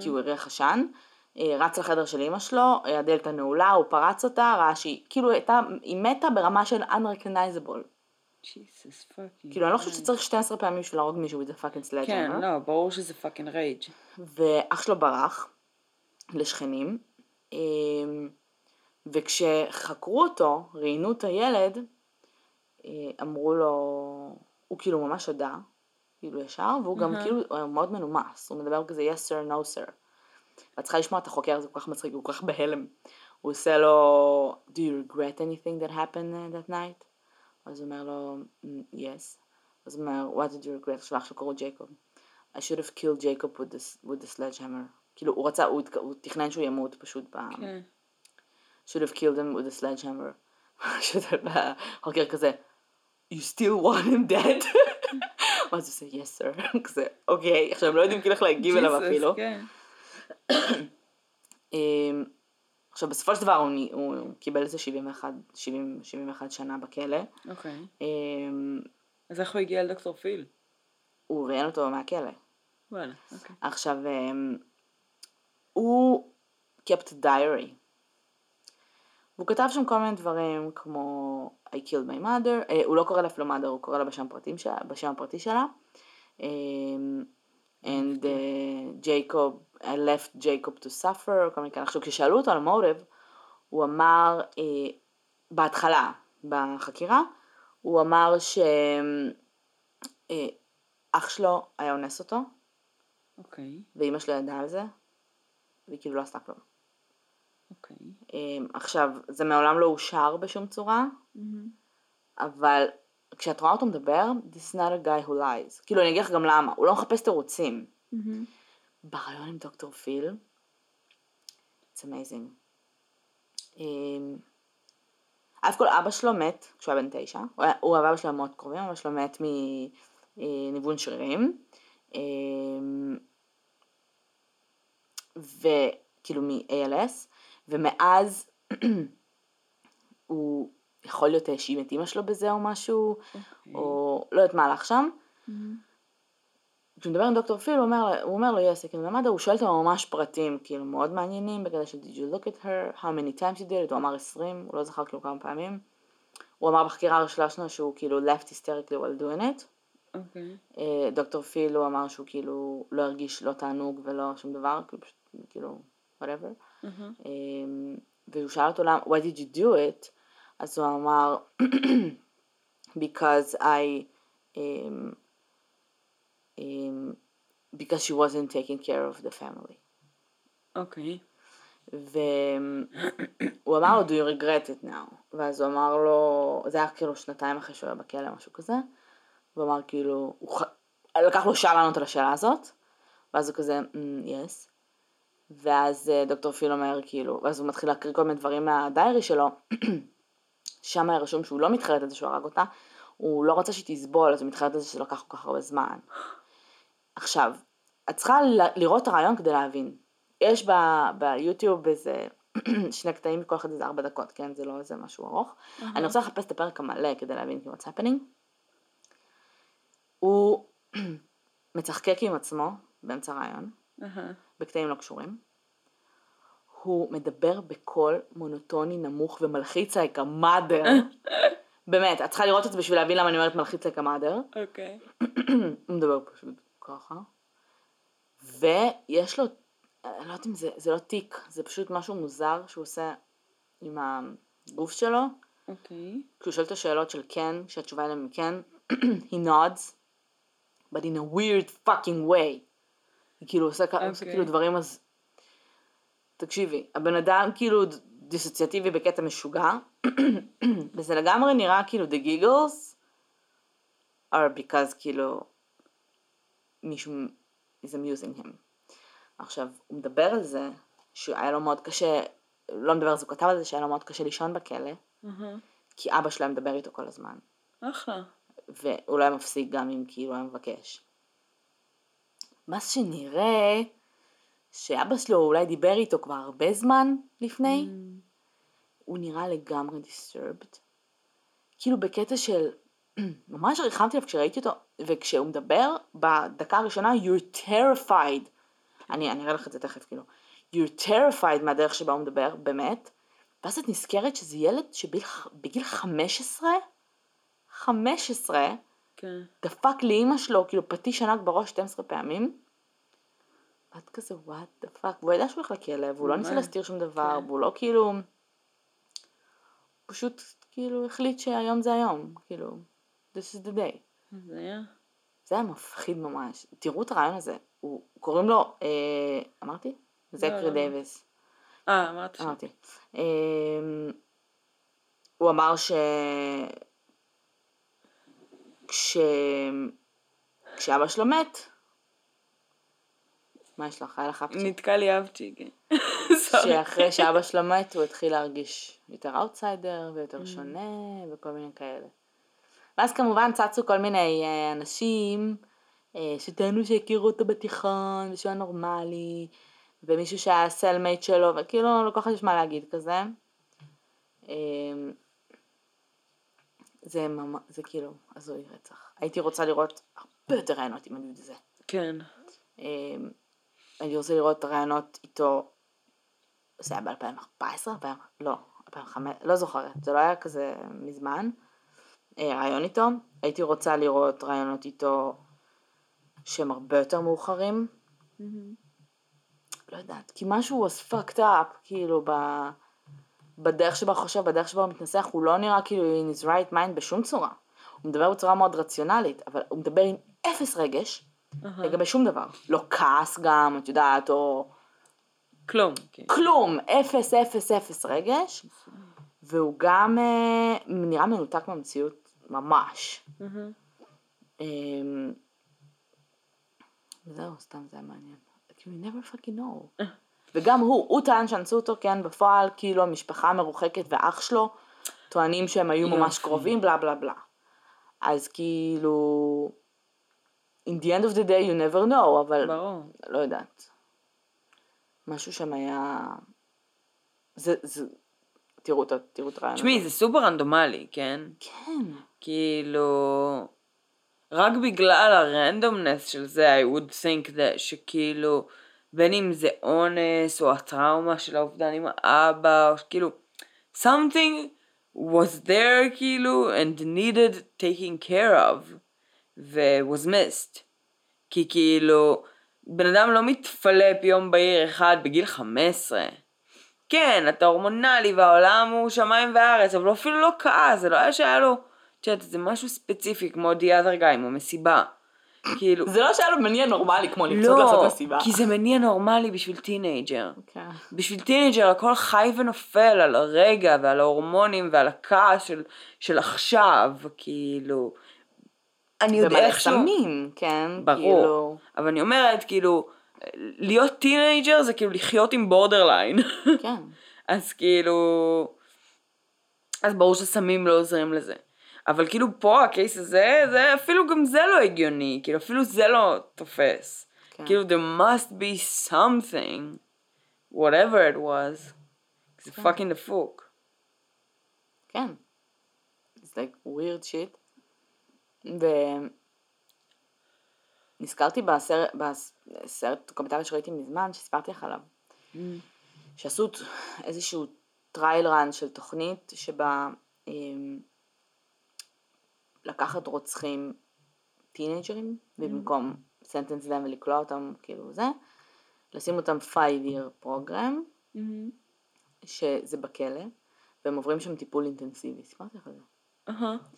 כי הוא הריח עשן, אה, רץ לחדר של אמא שלו, אה, הדלת נעולה, הוא פרץ אותה, ראה שהיא, כאילו הייתה, היא מתה ברמה של unrecognizable. Jesus fucking. כאילו אני לא חושבת שצריך 12 פעמים בשביל להרוג מישהו a fucking sledgehammer. כן, לא, ברור שזה fucking rage. ואח שלו ברח לשכנים, אמ, וכשחקרו אותו, ראיינו את הילד, אה, אמרו לו, הוא כאילו ממש הודה, כאילו ישר, והוא גם. כאילו, הוא מאוד מנומס, הוא מדבר כזה yes sir, no sir. ואת צריכה לשמוע את החוקר, זה כל כך מצחיק, הוא כל כך בהלם. הוא עושה לו, do you regret anything that happened uh, that night? אז הוא אומר לו, "Mm, yes. אז הוא אומר, what did you regret? עכשיו אח שלו קראו ג'ייקוב. I should have killed Jacob with the, with the sledgehammer. כאילו, הוא רצה, הוא, הוא תכנן שהוא ימות פשוט ב... כן. should have killed him with a sledgehammer. החוקר כזה, you still want him dead? ואז הוא עושה, yes sir. כזה, אוקיי, עכשיו הם לא יודעים כאילו איך להגיב אליו אפילו. כן. אמ, עכשיו בסופו של דבר הוא, הוא, קיבל איזה 71, 70, 71 שנה בכלא. אוקיי. אמ, אז איך הוא הגיע לדוקטור פיל? הוא ראיין אותו מהכלא. וואלה, אוקיי. עכשיו, אמ, kept diary. והוא כתב שם כל מיני דברים כמו I killed my mother, אה, הוא לא קורא לה mother, הוא קורא לה בשם, שלה, בשם הפרטי שלה. אמ, and uh, Jacob, I left Jacob to suffer, כל מיני כאלה. עכשיו כששאלו אותו על המוטיב, הוא אמר, אה, בהתחלה, בחקירה, הוא אמר שאח שלו היה אונס אותו, אוקיי. ואימא שלו ידעה על זה, והיא כאילו לא עשתה כלום. אוקיי. אמ, עכשיו, זה מעולם לא אושר בשום צורה, מהמם. אבל כשאת רואה אותו מדבר, this is not a guy who lies. כאילו, אני אגיד לך גם למה, הוא לא מחפש תירוצים. מהמם. ברעיון עם דוקטור פיל, it's amazing. אמ, אף כל אבא שלו מת כשהוא היה בן תשע, הוא ואבא שלו מאוד קרובים, אבא שלו מת מניוון שרירים, אמ, וכאילו מ-ALS, ומאז הוא יכול להיות האשים את אימא שלו בזה או משהו, אוקיי. או לא יודעת מה הלך שם. מהמם. כשהוא מדבר עם דוקטור פיל, הוא אומר, הוא אומר לו, yes, I can remember, הוא שואל אותו ממש פרטים, כאילו, מאוד מעניינים, בקטע של, did you look at her, how many times you did it, הוא אמר 20, הוא לא זכר כאילו כמה פעמים. הוא אמר בחקירה הראשונה שלנו שהוא כאילו left hysterically while doing it. אוקיי. אה, דוקטור פיל, הוא אמר שהוא כאילו לא הרגיש לא תענוג ולא שום דבר, כאילו, כאילו, whatever. מהמם. אמ, והוא שאל אותו למה, why did you do it? אז הוא אמר, because I, um, um, because she wasn't taking care of the family. אוקיי. והוא אמר לו, do you regret it now? ואז הוא אמר לו, זה היה כאילו שנתיים אחרי שהוא היה בכלא, משהו כזה. והוא אמר כאילו, הוא ח... לקח לו שעה לענות על השאלה הזאת, ואז הוא כזה, mm, yes. ואז אה, דוקטור פיל אומר כאילו, ואז הוא מתחיל להקריא כל מיני דברים מהדיירי שלו, שם היה רשום שהוא לא מתחרט על זה שהוא הרג אותה, הוא לא רצה שהיא תסבול, אז הוא מתחרט על זה שזה לקח כל כך הרבה זמן. עכשיו, את צריכה לראות את הרעיון כדי להבין. יש ב- ביוטיוב איזה שני קטעים, כל אחד איזה ארבע דקות, כן? זה לא איזה משהו ארוך. אני רוצה לחפש את הפרק המלא כדי להבין כאילו what's happening. הוא מצחקק עם עצמו באמצע הרעיון, אהה. בקטעים לא קשורים. הוא מדבר בקול מונוטוני נמוך ומלחיץ like a mother. באמת, את צריכה לראות את זה בשביל להבין למה אני אומרת מלחיץ like a mother. אוקיי. הוא מדבר פשוט ככה. ויש לו, אני לא יודעת אם זה, זה לא תיק, זה פשוט משהו מוזר שהוא עושה עם הגוף שלו. אוקיי. כשהוא שואל את השאלות של כן, שהתשובה אליהם היא כן, he nods, but in a weird fucking way. כאילו, הוא עושה, okay. עושה אוקיי. כאילו דברים אז... תקשיבי, הבן אדם כאילו דיסוציאטיבי בקטע משוגע, וזה לגמרי נראה כאילו the giggles are because כאילו מישהו is amusing him. עכשיו, הוא מדבר על זה שהיה לו מאוד קשה, לא מדבר על זה, הוא כתב על זה שהיה לו מאוד קשה לישון בכלא, אהה. כי אבא שלו היה מדבר איתו כל הזמן. אחלה. והוא לא היה מפסיק גם אם כאילו היה מבקש. מה שנראה שאבא שלו אולי דיבר איתו כבר הרבה זמן לפני, הוא נראה לגמרי disturbed. כאילו בקטע של, ממש ריחמתי עליו כשראיתי אותו, וכשהוא מדבר בדקה הראשונה, you're terrified. אני, אני אראה לך את זה תכף, כאילו. you're terrified מהדרך שבה הוא מדבר, באמת. ואז את נזכרת שזה ילד שבגיל 15, 15, כן. דפק לאימא שלו כאילו פטיש ענק בראש 12 פעמים. ואת כזה what the fuck, והוא ידע שהוא הולך לכלא, והוא לא ניסה להסתיר שום דבר, כן. והוא לא כאילו, פשוט כאילו החליט שהיום זה היום, כאילו, this is the day. זה היה. זה היה מפחיד ממש. תראו את הריאיון הזה, הוא, קוראים לו, אה, אמרתי? זקרי לא. דייוויס. אה, אמרת ש... אמרתי. אמ, הוא אמר ש... כש... כשאבא שלו מת, מה יש לך? היה לך אפצ'י? נתקע לי כן. Sorry. שאחרי שאבא שלו מת הוא התחיל להרגיש יותר outsider Mm. ויותר שונה וכל מיני כאלה. ואז כמובן צצו כל מיני אה, אנשים אה, שטענו שהכירו אותו בתיכון ושהוא היה נורמלי ומישהו שהיה cellmate שלו וכאילו לא כל כך יש מה להגיד כזה. זה ממש, זה כאילו הזוי רצח. הייתי רוצה לראות הרבה יותר ראיונות עם ה dude הזה. כן. אמ, אני רוצה לראות ראיונות איתו, זה היה ב-2014? לא, 2005, לא זוכרת, זה לא היה כזה מזמן. אה, ריאיון איתו, הייתי רוצה לראות ראיונות איתו שהם הרבה יותר מאוחרים. לא יודעת, כי משהו was fucked up, כאילו, ב... בדרך שבה הוא חושב, בדרך שבה הוא מתנסח, הוא לא נראה כאילו in his right mind בשום צורה. הוא מדבר בצורה מאוד רציונלית, אבל הוא מדבר עם אפס רגש לגבי שום דבר. לא כעס גם, את יודעת, או כלום. כן. כלום, אפס, אפס, אפס רגש, והוא גם אה, נראה מנותק מהמציאות ממש. אמ, זהו, סתם זה היה מעניין. כאילו, you never fucking know. וגם הוא, הוא טען שאנסו אותו, כן, בפועל, כאילו המשפחה המרוחקת ואח שלו טוענים שהם היו ממש יופי. קרובים, בלה בלה בלה. אז כאילו, in the end of the day you never know, אבל ברור. לא יודעת. משהו שם היה... זה, זה... תראו את הרעיון. תשמעי. זה סופר רנדומלי, כן? כן. כאילו... רק בגלל הרנדומנס של זה, I would think that שכאילו, בין אם זה אונס, או הטראומה של האובדן עם האבא, או כאילו, something was there כאילו, and needed taking care of, ו-was missed. כי כאילו, בן אדם לא מתפלפ יום בהיר אחד בגיל 15. כן, אתה הורמונלי והעולם הוא שמיים וארץ, אבל אפילו לא כעס, זה לא היה שהיה לו, את יודעת, זה משהו ספציפי כמו the other guy, כמו מסיבה. כאילו, זה לא שהיה לו מניע נורמלי כמו לרצות לעשות לא, מסיבה. כי זה מניע נורמלי בשביל teenager. כן. בשביל teenager הכל חי ונופל על הרגע ועל ההורמונים ועל הכעס של, של עכשיו, כאילו, אני יודע ומלא איכשהו, סמים, כן. ברור, כאילו, אבל אני אומרת, כאילו, להיות teenager זה כאילו לחיות עם borderline. כן. אז כאילו... אז ברור שסמים לא עוזרים לזה. אבל כאילו פה ה case הזה, זה אפילו גם זה לא הגיוני, כאילו אפילו זה לא תופס. כן. כאילו there must be something, whatever it was. זה כן. fucking דפוק. כן. It's like weird shit. ונזכרתי בסרט, בסרט דוקומנטרי שראיתי מזמן, שסיפרתי לך עליו, שעשו ת- איזשהו trial run של תוכנית שבה אמ, לקחת רוצחים טינאייג'רים, ובמקום sentence להם ולכלוא אותם, כאילו זה, לשים אותם 5 year program, שזה בכלא, והם עוברים שם טיפול אינטנסיבי, סיפרתי לך על זה.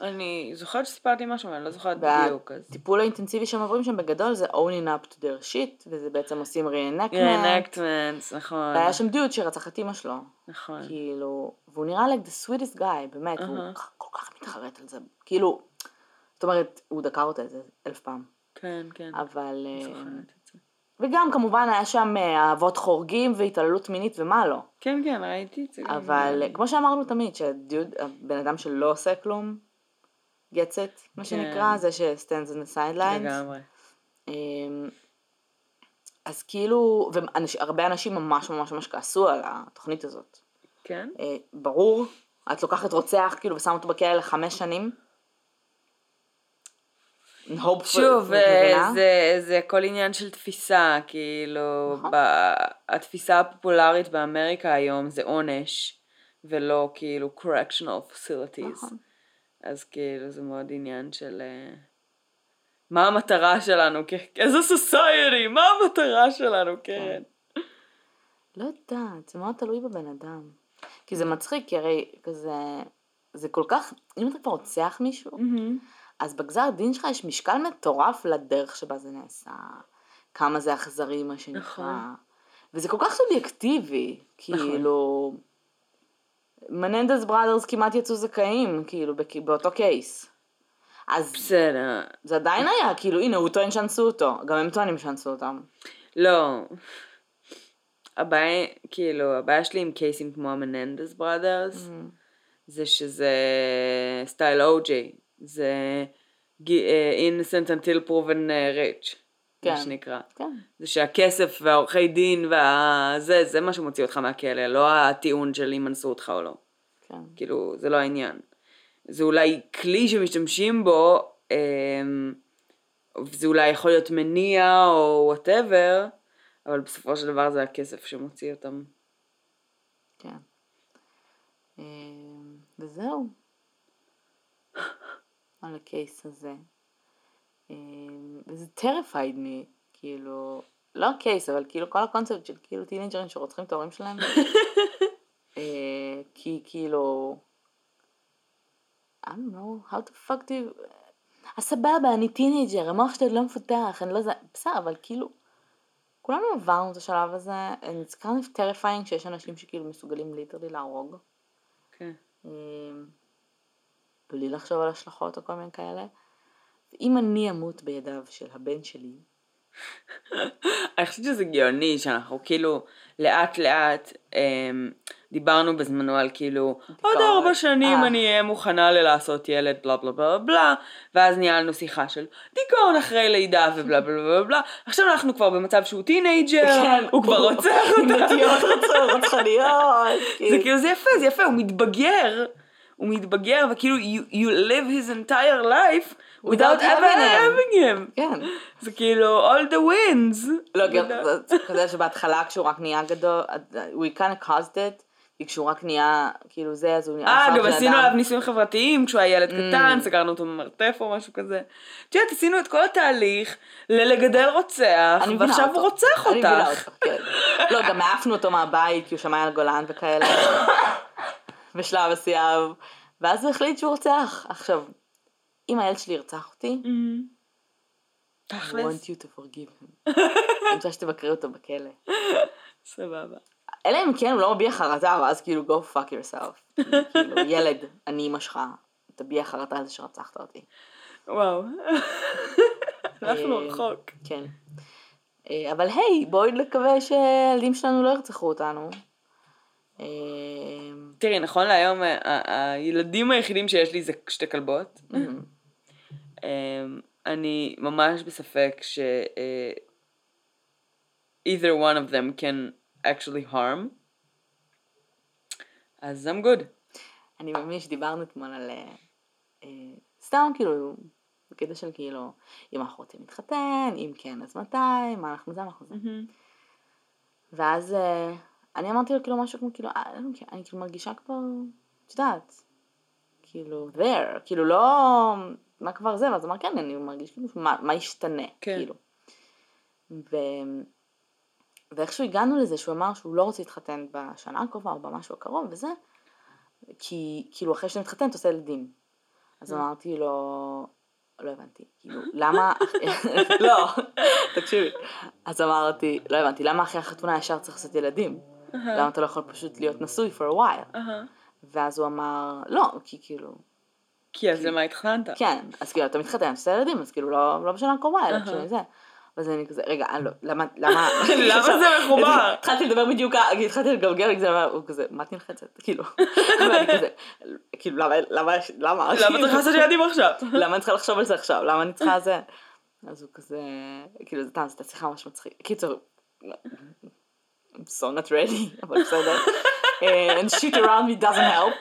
אני זוכרת שסיפרתי משהו, אני לא זוכרת בדיוק. הטיפול האינטנסיבי שהם עוברים שם בגדול זה owning up to their shit, וזה בעצם עושים reenactment. reenactments, נכון. והיה שם דוד שרצח את אמא שלו, נכון. כאילו, והוא נראה like the sweetest guy, באמת, הוא. כל כך מתחרט על זה, כאילו, זאת אומרת, הוא דקר אותה איזה אלף פעם, כן, כן. אבל, אה. וגם כמובן היה שם אה, אהבות חורגים והתעללות מינית ומה לא, כן, כן, ראיתי את זה. אבל אה, כמו שאמרנו תמיד, שהדיוד, הבן אדם שלא עושה כלום, gets it, מה כן. שנקרא, זה ש-stands on the sidelines. לגמרי. אמ, אז כאילו, והרבה אנשים ממש ממש ממש כעסו על התוכנית הזאת. כן? ברור, את לוקחת רוצח כאילו ושמה אותו בכלא לחמש שנים. שוב? אה, זה, זה הכל עניין של תפיסה, כאילו, נכון. ב, התפיסה הפופולרית באמריקה היום זה עונש, ולא כאילו correctional facilities. נכון. אז כאילו זה מאוד עניין של אה, מה המטרה שלנו, איזה society, מה המטרה שלנו, כן. קרן? לא יודעת, זה מאוד תלוי בבן אדם. כי זה מצחיק, כי הרי כזה, זה כל כך, אם אתה כבר רוצח מישהו, מהמם. אז בגזר דין שלך יש משקל מטורף לדרך שבה זה נעשה, כמה זה אכזרי מה שנקרא. נכון. וזה כל כך סובייקטיבי, כאילו... מננדס בראדרס כמעט יצאו זכאים, כאילו, באותו קייס. אז בסדר. זה עדיין היה, כאילו, הנה, הוא טוען שאנסו אותו. גם הם טוענים שאנסו אותם. לא. הבעיה, כאילו, הבעיה שלי עם קייסים כמו המננדס בראדרס, זה שזה סטייל אוג'יי. זה אה, innocent until proven אה, rich. כן. מה שנקרא. כן. זה שהכסף והעורכי דין והזה, זה מה שמוציא אותך מהכלא, לא הטיעון של אם אנסו אותך או לא. כן. כאילו, זה לא העניין. זה אולי כלי שמשתמשים בו, אמ, וזה אולי יכול להיות מניע או וואטאבר, אבל בסופו של דבר זה הכסף שמוציא אותם. כן. אה, וזהו. על ה case הזה. אה, וזה terrified me, כאילו, לא ה case, אבל כאילו כל הקונספט של כאילו טינאייג'רים שרוצחים את ההורים שלהם. אה, כי כאילו, I don't know, how the fuck do. אז סבבה, אני teenager, המוח שלי עוד לא מפותח, אני לא זה, בסדר, אבל כאילו, כולנו עברנו את השלב הזה, it's kind of terrifying שיש אנשים שכאילו מסוגלים literally להרוג, כן. אה, בלי לחשוב על השלכות או כל מיני כאלה. אם אני אמות בידיו של הבן שלי, אני חושבת שזה גאוני שאנחנו כאילו לאט לאט אמ, דיברנו בזמנו על כאילו עוד. ארבע שנים אה. אני אהיה מוכנה ללעשות ילד בלה בלה בלה בלה ואז ניהלנו שיחה של דיכאון אחרי לידה ובלה בלה בלה בלה עכשיו אנחנו כבר במצב שהוא teenager כן, הוא כבר רוצח אותה. זה כאילו זה יפה זה יפה הוא מתבגר הוא מתבגר וכאילו you, you live his entire life without Without ever having him. כן. זה כאילו all the wins לא, גם זה כזה שבהתחלה כשהוא רק נהיה גדול, we kind of caused it, כי כשהוא רק נהיה, כאילו זה, אז הוא נהיה... אה, הפך גם לבן עשינו אדם. עליו ניסויים חברתיים כשהוא היה ילד קטן, סגרנו אותו במרתף או משהו כזה. את יודעת, עשינו את כל התהליך ללגדל רוצח, ועכשיו. הוא רוצח אני מבינה אותך. כן. לא, גם העפנו אותו מהבית, כי הוא שמע על גולן וכאלה, בשלב מסוים, ואז הוא החליט שהוא רוצח. עכשיו, אם הילד שלי ירצח אותי, I תכלס, want you to forgive him. אני רוצה שתבקרי אותו בכלא. סבבה. אלא אם כן הוא לא מביע חרטה, ואז כאילו go fuck yourself. כאילו, ילד, אני אמא שלך, תביע חרטה על זה שרצחת אותי. וואו. הלכנו אה, רחוק. כן. אה, אבל היי, בואי נקווה שהילדים שלנו לא ירצחו אותנו. אה, תראי, נכון להיום, ה- ה- הילדים היחידים שיש לי זה שתי כלבות. אמ, אני ממש בספק ש... אה, either one of them can actually harm. אז I'm good. אני מאמין שדיברנו אתמול על... אה, אה, סתם כאילו, בקטע של כאילו, אם אנחנו רוצים להתחתן, אם כן, אז מתי, מה אנחנו זה, אנחנו זה. ואז אה, אני אמרתי לו כאילו משהו כמו כאילו, אה, אני אני כאילו מרגישה כבר, את יודעת, כאילו, there, כאילו לא, מה כבר זה, ואז אמר, כן, אני מרגיש כאילו, מה, מה ישתנה, כן. כאילו. ו... ואיכשהו הגענו לזה שהוא אמר שהוא לא רוצה להתחתן בשנה הקרובה או במשהו הקרוב וזה, כי כאילו אחרי שאתה מתחתן אתה עושה ילדים. אז אמרתי לו, לא הבנתי, כאילו, למה, לא, תקשיבי. אז אמרתי, לא הבנתי, למה אחרי החתונה ישר צריך לעשות ילדים? למה אתה לא יכול פשוט להיות נשוי for a while? אהה. ואז הוא אמר, לא, כי כאילו, כי אז למה התחתנת? כן, אז כאילו אתה מתחתן, עושה ילדים, אז כאילו לא, לא בשנה הקרובה, אלא. כשאני זה. ואז אני כזה, רגע, לא, למה, למה, למה זה מחובר? התחלתי לדבר בדיוק, התחלתי לגלגל, הוא כזה, מה את נלחצת? כאילו, ואני כזה, כאילו, למה, למה, למה, למה צריך לעשות ילדים עכשיו? למה אני צריכה לחשוב על זה עכשיו? למה אני צריכה זה? אז הוא כזה, כאילו, זה טעם, זו שיחה ממש מצחיק. קיצור, I'm so not ready, אבל בסדר. and shit around me doesn't help.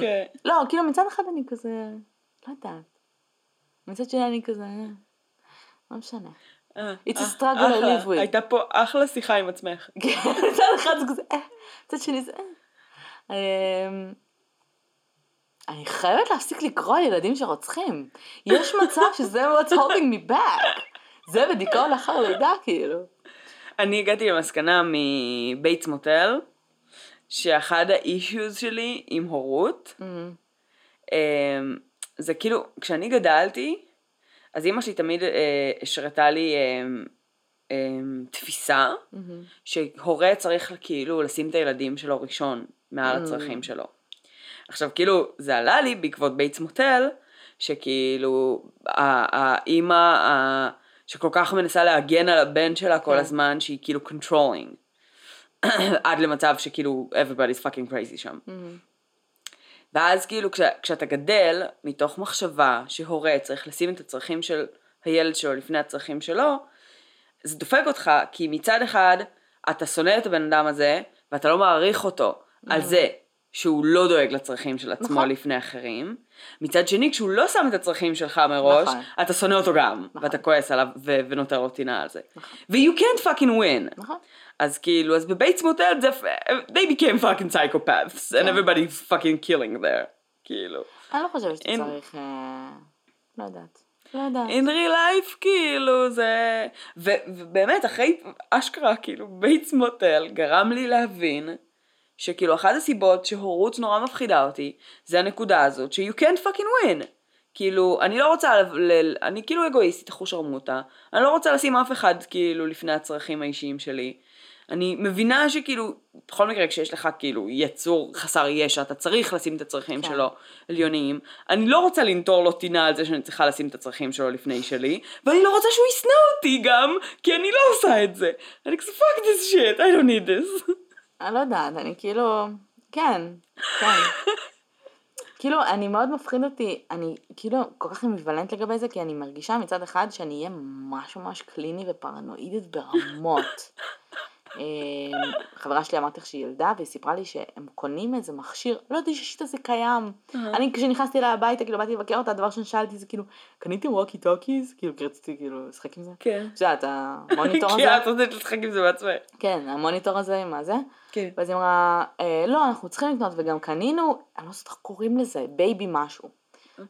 כן. לא, כאילו מצד אחד אני כזה, לא יודעת. מצד שני אני כזה, אה, לא משנה. אה, It's a אה, struggle I live with. הייתה פה אחלה שיחה עם עצמך. כן, מצד אחד זה כזה, מצד שני זה. אמ, אני חייבת להפסיק לקרוא על ילדים שרוצחים. יש מצב שזה what's holding me back. זה בדיכאון לאחר לידה, כאילו. אני הגעתי למסקנה מבייטס מוטל, שאחד האישיוז שלי עם הורות, אמ, זה כאילו, כשאני גדלתי, אז אימא שלי תמיד אה, השרתה לי אמ, אמ, תפיסה שהורה צריך כאילו לשים את הילדים שלו ראשון מעל הצרכים שלו. עכשיו כאילו זה עלה לי בעקבות Bates Motel שכאילו האימא שכל כך מנסה להגן על הבן שלה כל כן. הזמן שהיא כאילו controlling עד למצב שכאילו everybody's fucking crazy שם. ואז כאילו כש, כשאתה גדל מתוך מחשבה שהורה צריך לשים את הצרכים של הילד שלו לפני הצרכים שלו, זה דופק אותך כי מצד אחד אתה שונא את הבן אדם הזה ואתה לא מעריך אותו על זה שהוא לא דואג לצרכים של עצמו נכון. לפני אחרים. מצד שני כשהוא לא שם את הצרכים שלך מראש, נכון. אתה שונא אותו גם, נכון. ואתה כועס עליו ו- ונותר לו טינה על זה. ו-you can't fucking win. נכון. אז כאילו, אז בבייטס מוטל they became fucking psychopaths, and כן. everybody fucking killing there. כאילו. אני לא חושבת שאתה צריך... אה, לא יודעת. לא יודעת. in real life כאילו זה ו, ובאמת אחרי אשכרה כאילו Bates Motel גרם לי להבין שכאילו אחת הסיבות שהורות נורא מפחידה אותי זה הנקודה הזאת ש- you can't fucking win. כאילו אני לא רוצה ל... ל... אני כאילו אגואיסטית אחושרמוטה אני לא רוצה לשים אף אחד כאילו לפני הצרכים האישיים שלי. אני מבינה שכאילו בכל מקרה כשיש לך כאילו יצור חסר ישע אתה צריך לשים את הצרכים כן. שלו עליוניים אני לא רוצה לנטור לו טינה על זה שאני צריכה לשים את הצרכים שלו לפני שלי ואני לא רוצה שהוא ישנא אותי גם כי אני לא עושה את זה. אני כזה fuck this shit I don't need this אני לא יודעת, אני כאילו... כן, כן. כאילו, אני מאוד מפחיד אותי, אני כאילו כל כך אמביוולנט לגבי זה, כי אני מרגישה מצד אחד שאני אהיה ממש ממש קליני ופרנואידית ברמות. אמ, חברה שלי אמרתי לך שהיא ילדה, והיא סיפרה לי שהם קונים איזה מכשיר, לא ידעתי שה shit הזה קיים. אני כשנכנסתי אליה הביתה, כאילו באתי לבקר אותה, הדבר ראשון ששאלתי זה כאילו, קניתם walkie talkies? כאילו, כי רציתי כאילו לשחק עם זה. כן את יודעת, המוניטור כי הזה? את רוצה לשחק עם זה בעצמך כן, המוניטור הזה עם הזה. כן ואז היא אמרה, אה, לא, אנחנו צריכים לקנות, וגם קנינו, אני לא יודעת איך קוראים לזה, baby משהו.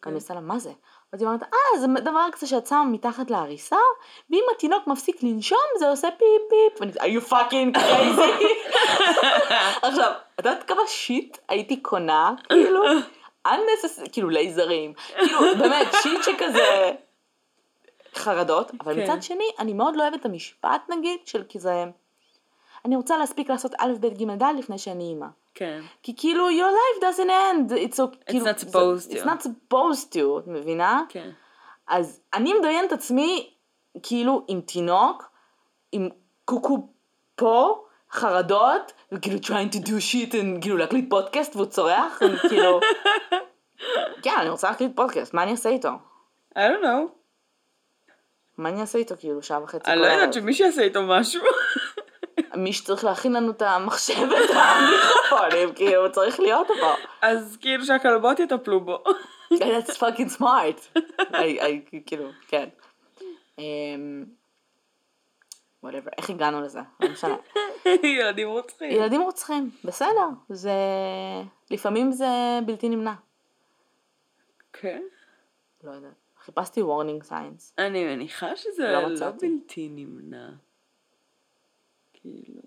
אני עושה לה, מה זה? אז היא אומרת, אה, זה דבר כזה שאת שמה מתחת לעריסה, ואם התינוק מפסיק לנשום, זה עושה פיפ פיפ. ואני, are you fucking crazy? עכשיו, את יודעת כמה shit הייתי קונה, כאילו, unnecessary, כאילו לייזרים, כאילו, באמת, shit שכזה חרדות, אבל כן. מצד שני, אני מאוד לא אוהבת את המשפט, נגיד, של כזה, אני רוצה להספיק לעשות א', ב', ג', ד' לפני שאני אימא. כן כי כאילו, your life doesn't end, it's, okay, כאילו, not supposed to. It's not supposed to, את מבינה? כן אז אני מדמיין את עצמי, כאילו, עם תינוק, עם קוקו פה, חרדות, וכאילו trying to do shit, and, כאילו להקליט פודקאסט והוא צורח, and, כאילו, כן, אני רוצה להקליט פודקאסט, מה אני אעשה איתו? I don't know מה אני אעשה איתו, כאילו, שעה וחצי אני לא יודעת ערב? שמי שיעשה איתו משהו מי שצריך להכין לנו את המחשב ואת המיקרופונים, כאילו, הוא צריך להיות פה. אז כאילו שהכלבות יטפלו בו That's fucking smart. כאילו, כן. אמ, whatever, איך הגענו לזה? לא משנה. ילדים רוצחים ילדים רוצחים, בסדר, זה... לפעמים זה בלתי נמנע. כן לא יודעת. חיפשתי warning signs. אני מניחה שזה לא לא. בלתי נמנע. כאילו...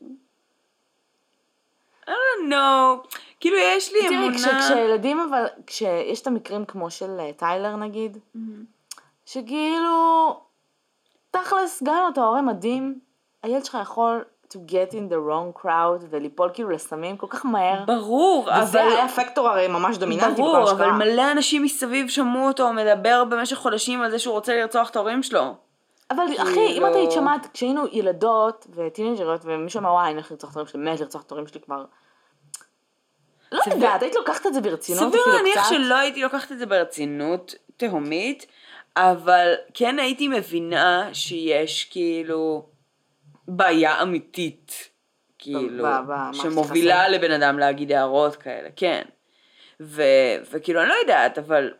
I don't know. כאילו יש לי תראי, אמונה... כש, כשילדים אבל, כשיש את המקרים כמו של אה, טיילר נגיד, שכאילו, תכלס, גם אם אתה הורה מדהים, הילד שלך יכול to get in the wrong crowd וליפול כאילו לסמים כל כך מהר. ברור, וזה אבל... היה פקטור הרי ממש דומיננטי ברור, אבל. מלא אנשים מסביב שמעו אותו מדבר במשך חודשים על זה שהוא רוצה לרצוח את ההורים שלו. אבל אחי, אם כאילו- את היית שומעת, כשהיינו ילדות וטינג'ריות ומישהו אמר וואי, אני הולך לרצוח את ההורים שלי, מת לרצוח את ההורים שלי כבר. לא יודעת, היית לוקחת את זה ברצינות סביר להניח. שלא הייתי לוקחת את זה ברצינות תהומית, אבל כן הייתי מבינה שיש כאילו בעיה אמיתית, כאילו, שמובילה. לבן אדם להגיד הערות כאלה, כן. וכאילו, אני לא יודעת, אבל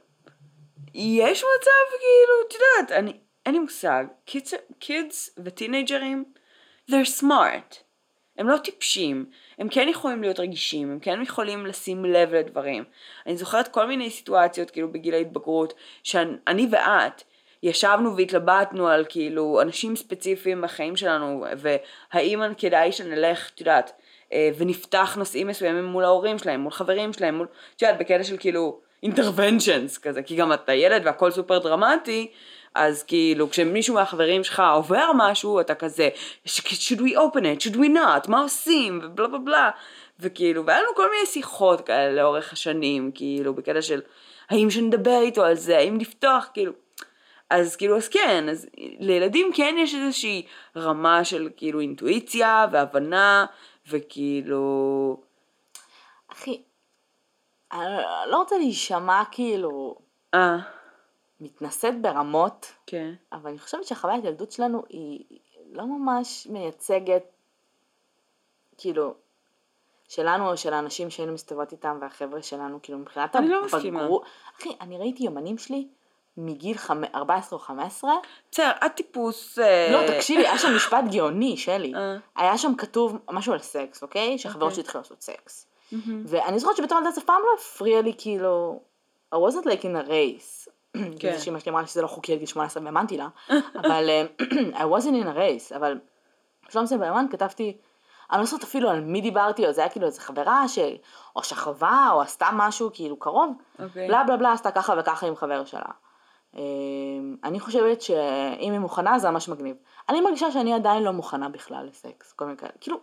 יש מצב, כאילו, את יודעת, אני, אין לי מושג, kids וטינג'רים, they're smart. הם לא טיפשים, הם כן יכולים להיות רגישים, הם כן יכולים לשים לב לדברים. אני זוכרת כל מיני סיטואציות, כאילו בגיל ההתבגרות, שאני ואת ישבנו והתלבטנו על כאילו אנשים ספציפיים בחיים שלנו, והאם כדאי שנלך, את יודעת, אה, ונפתח נושאים מסוימים מול ההורים שלהם, מול חברים שלהם, מול, את יודעת, בקטע של כאילו interventions כזה, כי גם אתה ילד והכל סופר דרמטי, אז כאילו, כשמישהו מהחברים שלך עובר משהו, אתה כזה, should we open it, should we not, מה עושים, ובלה בלה בלה. וכאילו, והיה לנו כל מיני שיחות כאלה לאורך השנים, כאילו, בקטע של האם שנדבר איתו על זה, האם לפתוח, כאילו. אז כאילו, אז כן, אז לילדים כן יש איזושהי רמה של כאילו אינטואיציה והבנה, וכאילו... אחי, אני לא רוצה להישמע כאילו אה, מתנשאת ברמות, כן. אבל אני חושבת שהחוויית ילדות שלנו היא לא ממש מייצגת, כאילו, שלנו או של האנשים שהיינו מסתובבות איתם והחבר'ה שלנו, כאילו מבחינת אני לא מסכימה. אחי, אני ראיתי יומנים שלי מגיל חמ... 14 או 15, בסדר, את טיפוס... אה, לא, תקשיבי, היה שם משפט גאוני, שלי. אה. היה שם כתוב משהו על סקס, אוקיי? שחברות אוקיי. שלי התחילו לעשות סקס. ואני זוכרת שבתור ילדה זה אף פעם לא הפריע לי, כאילו... I wasn't like in a race. כן. זה שאמא שלי אמרה לי שזה לא חוקי עד גיל 18 והאמנתי לה. אבל אה, I wasn't in a race. אבל בשלום זה ביומן כתבתי, אני לא זוכרת אפילו על מי דיברתי, או זה היה כאילו איזה חברה ש... או שכבה, או עשתה משהו כאילו קרוב. אוקיי. בלה בלה בלה עשתה ככה וככה עם חבר שלה. אה, אני חושבת שאם היא מוכנה זה ממש מגניב. אני מרגישה שאני עדיין לא מוכנה בכלל לסקס, כל מיני כאלה. כאילו,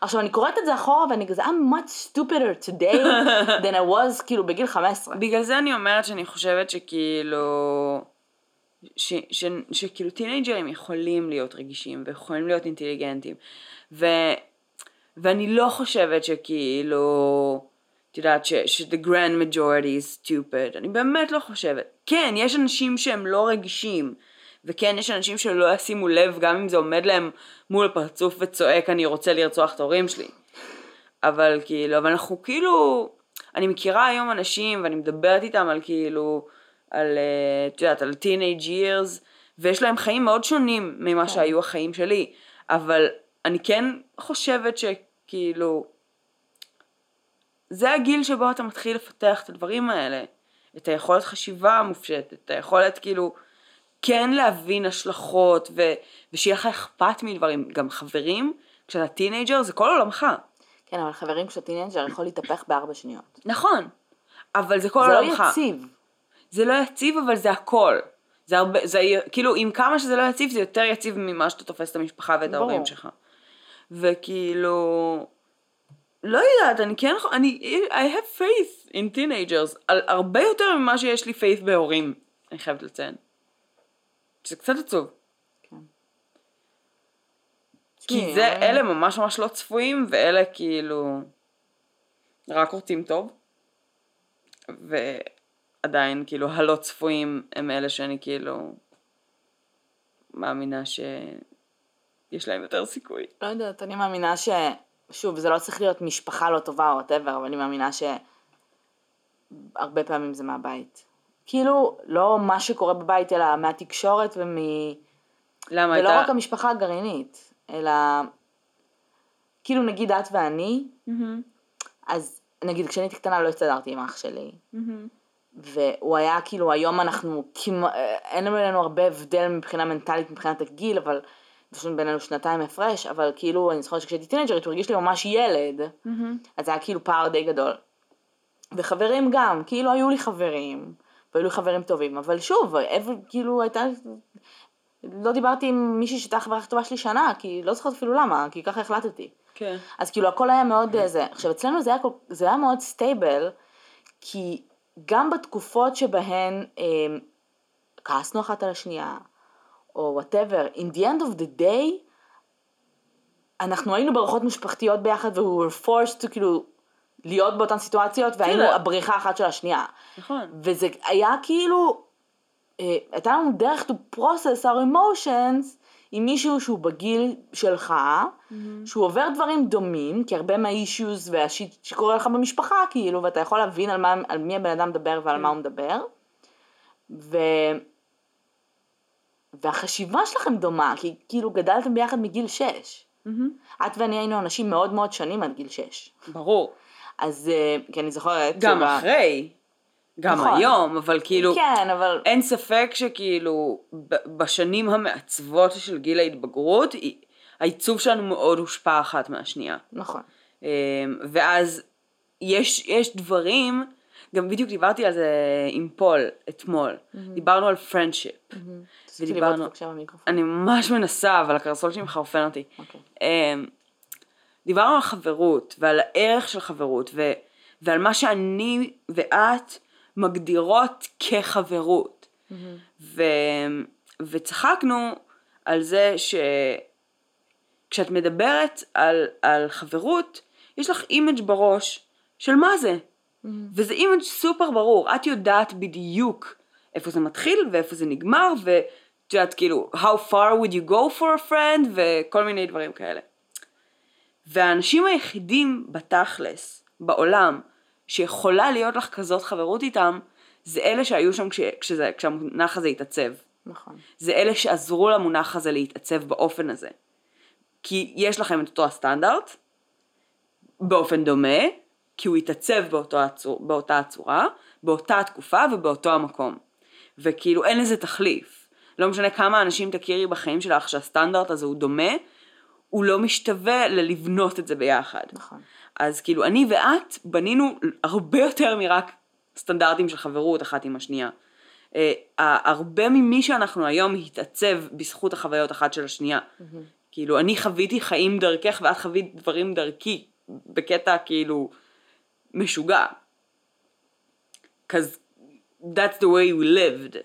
עכשיו אני קוראת את זה אחורה ואני כזה, I'm much stupider today than I was כאילו בגיל 15. בגלל זה אני אומרת שאני חושבת שכאילו... ש, ש, שכאילו טינג'רים יכולים להיות רגישים ויכולים להיות אינטליגנטים. ו, ואני לא חושבת שכאילו את יודעת ש, ש- the grand majority is stupid. אני באמת לא חושבת. כן יש אנשים שהם לא רגישים וכן יש אנשים שלא ישימו לב גם אם זה עומד להם מול הפרצוף וצועק אני רוצה לרצוח את ההורים שלי. אבל כאילו, אבל אנחנו כאילו, אני מכירה היום אנשים ואני מדברת איתם על כאילו, על, אה, את יודעת, על teenage years, ויש להם חיים מאוד שונים ממה כן. שהיו החיים שלי, אבל אני כן חושבת שכאילו, זה הגיל שבו אתה מתחיל לפתח את הדברים האלה, את היכולת חשיבה המופשטת, את היכולת כאילו, כן להבין השלכות, ו, ושיהיה לך אכפת מדברים, גם חברים, כשאתה teenager זה כל עולמך. כן, אבל חברים כשאתה teenager יכול להתהפך בארבע שניות. נכון, אבל זה כל זה לא עולמך. יציב. זה לא יציב, אבל זה הכל. זה הרבה, זה כאילו, עם כמה שזה לא יציב, זה יותר יציב ממה שאתה תופס את המשפחה ואת. ההורים שלך. וכאילו, לא יודעת, אני כן, אני, I have faith in teenagers, על הרבה יותר ממה שיש לי faith בהורים, אני חייבת לציין. זה קצת עצוב. כן. כי זה, אלה ממש ממש לא צפויים, ואלה כאילו רק רוצים טוב. ועדיין, כאילו, הלא צפויים הם אלה שאני כאילו מאמינה שיש להם יותר סיכוי. לא יודעת, אני מאמינה ש... שוב, זה לא צריך להיות משפחה לא טובה או וואטאבר, אבל אני מאמינה שהרבה פעמים זה מהבית. כאילו, לא מה שקורה בבית, אלא מהתקשורת ומ... למה ולא הייתה... רק המשפחה הגרעינית, אלא... כאילו, נגיד את ואני, מהמם, אז נגיד כשאני הייתי קטנה לא הסתדרתי עם אח שלי. מהמם. והוא היה כאילו, היום אנחנו כמעט, אין לנו הרבה הבדל מבחינה מנטלית מבחינת הגיל, אבל יש לנו בינינו שנתיים הפרש, אבל כאילו, אני זוכרת שכשהייתי טינג'רית הוא הרגיש לי ממש ילד, מהמם. אז זה היה כאילו פער די גדול. וחברים גם, כאילו היו לי חברים, והיו לי חברים טובים, אבל שוב, ever, כאילו הייתה, לא דיברתי עם מישהי שהייתה חברה הכי טובה שלי שנה, כי לא זוכרת אפילו למה, כי ככה החלטתי. כן. אז כאילו הכל היה מאוד אה, זה. עכשיו אצלנו זה היה, כל, זה היה מאוד stable, כי גם בתקופות שבהן אה, כעסנו אחת על השנייה, או whatever, in the end of the day, אנחנו היינו בארוחות משפחתיות ביחד, ו- we were forced to כאילו להיות באותן סיטואציות, והיינו כן. הבריחה אחת של השנייה. נכון. וזה היה כאילו, אה, הייתה לנו דרך to process our emotions עם מישהו שהוא בגיל שלך, שהוא עובר דברים דומים, כי הרבה מהאישיוז והשיט שקורה לך במשפחה, כאילו, ואתה יכול להבין על, מה, על מי הבן אדם מדבר ועל מה הוא מדבר. ו... והחשיבה שלכם דומה, כי כאילו גדלתם ביחד מגיל 6. מהמם. את ואני היינו אנשים מאוד מאוד שונים עד גיל 6. ברור. אז, אה, כי אני זוכרת... גם שב- אחרי. גם נכון. היום, אבל כאילו... כן, אבל... אין ספק שכאילו בשנים המעצבות של גיל ההתבגרות, העיצוב שלנו מאוד הושפע אחת מהשנייה. נכון. אמ, ואז יש, יש דברים גם בדיוק דיברתי על זה עם פול אתמול. דיברנו על friendship. תפסיקי ודיברנו-. אני ממש מנסה, אבל הקרסול שלי מחרפן אותי. אוקיי. דיברנו על חברות ועל הערך של חברות ו, ועל מה שאני ואת מגדירות כחברות. ו, וצחקנו על זה שכשאת מדברת על, על חברות, יש לך image בראש של מה זה. וזה image סופר ברור, את יודעת בדיוק איפה זה מתחיל ואיפה זה נגמר, ואת יודעת כאילו, how far would you go for a friend, וכל מיני דברים כאלה. והאנשים היחידים בתכלס, בעולם, שיכולה להיות לך כזאת חברות איתם, זה אלה שהיו שם כש, כשזה, כשהמונח הזה התעצב. נכון. זה אלה שעזרו למונח הזה להתעצב באופן הזה. כי יש לכם את אותו הסטנדרט, באופן דומה, כי הוא התעצב באותו הצור, באותה הצורה, באותה התקופה ובאותו המקום. וכאילו אין לזה תחליף. לא משנה כמה אנשים תכירי בחיים שלך שהסטנדרט הזה הוא דומה, הוא לא משתווה ללבנות את זה ביחד. נכון. אז כאילו אני ואת בנינו הרבה יותר מרק סטנדרטים של חברות אחת עם השנייה. אה, הרבה ממי שאנחנו היום התעצב בזכות החוויות אחת של השנייה. כאילו אני חוויתי חיים דרכך ואת חווית דברים דרכי בקטע כאילו משוגע. Cause that's the way we lived.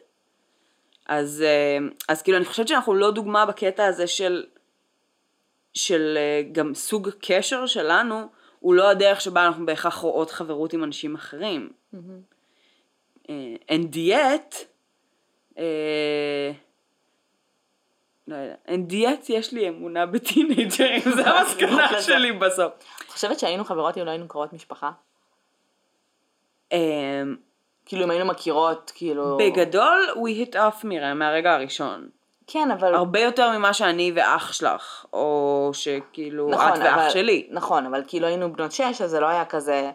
אז, אה, אז כאילו אני חושבת שאנחנו לא דוגמה בקטע הזה של, של אה, גם סוג קשר שלנו, הוא לא הדרך שבה אנחנו בהכרח רואות חברות עם אנשים אחרים. אה, and yet, אה, לא יודע, and yet יש לי אמונה בטינג'רים, זה המסקנה. שלי בסוף. את חושבת שהיינו חברות אם לא היינו קרובות משפחה? כאילו אם היינו מכירות, כאילו... בגדול, we hit it off מראה מהרגע הראשון. כן, אבל... הרבה יותר ממה שאני ואח שלך, או שכאילו את נכון, ואח אבל- שלי. נכון, אבל כאילו היינו בנות שש, אז זה לא היה כזה...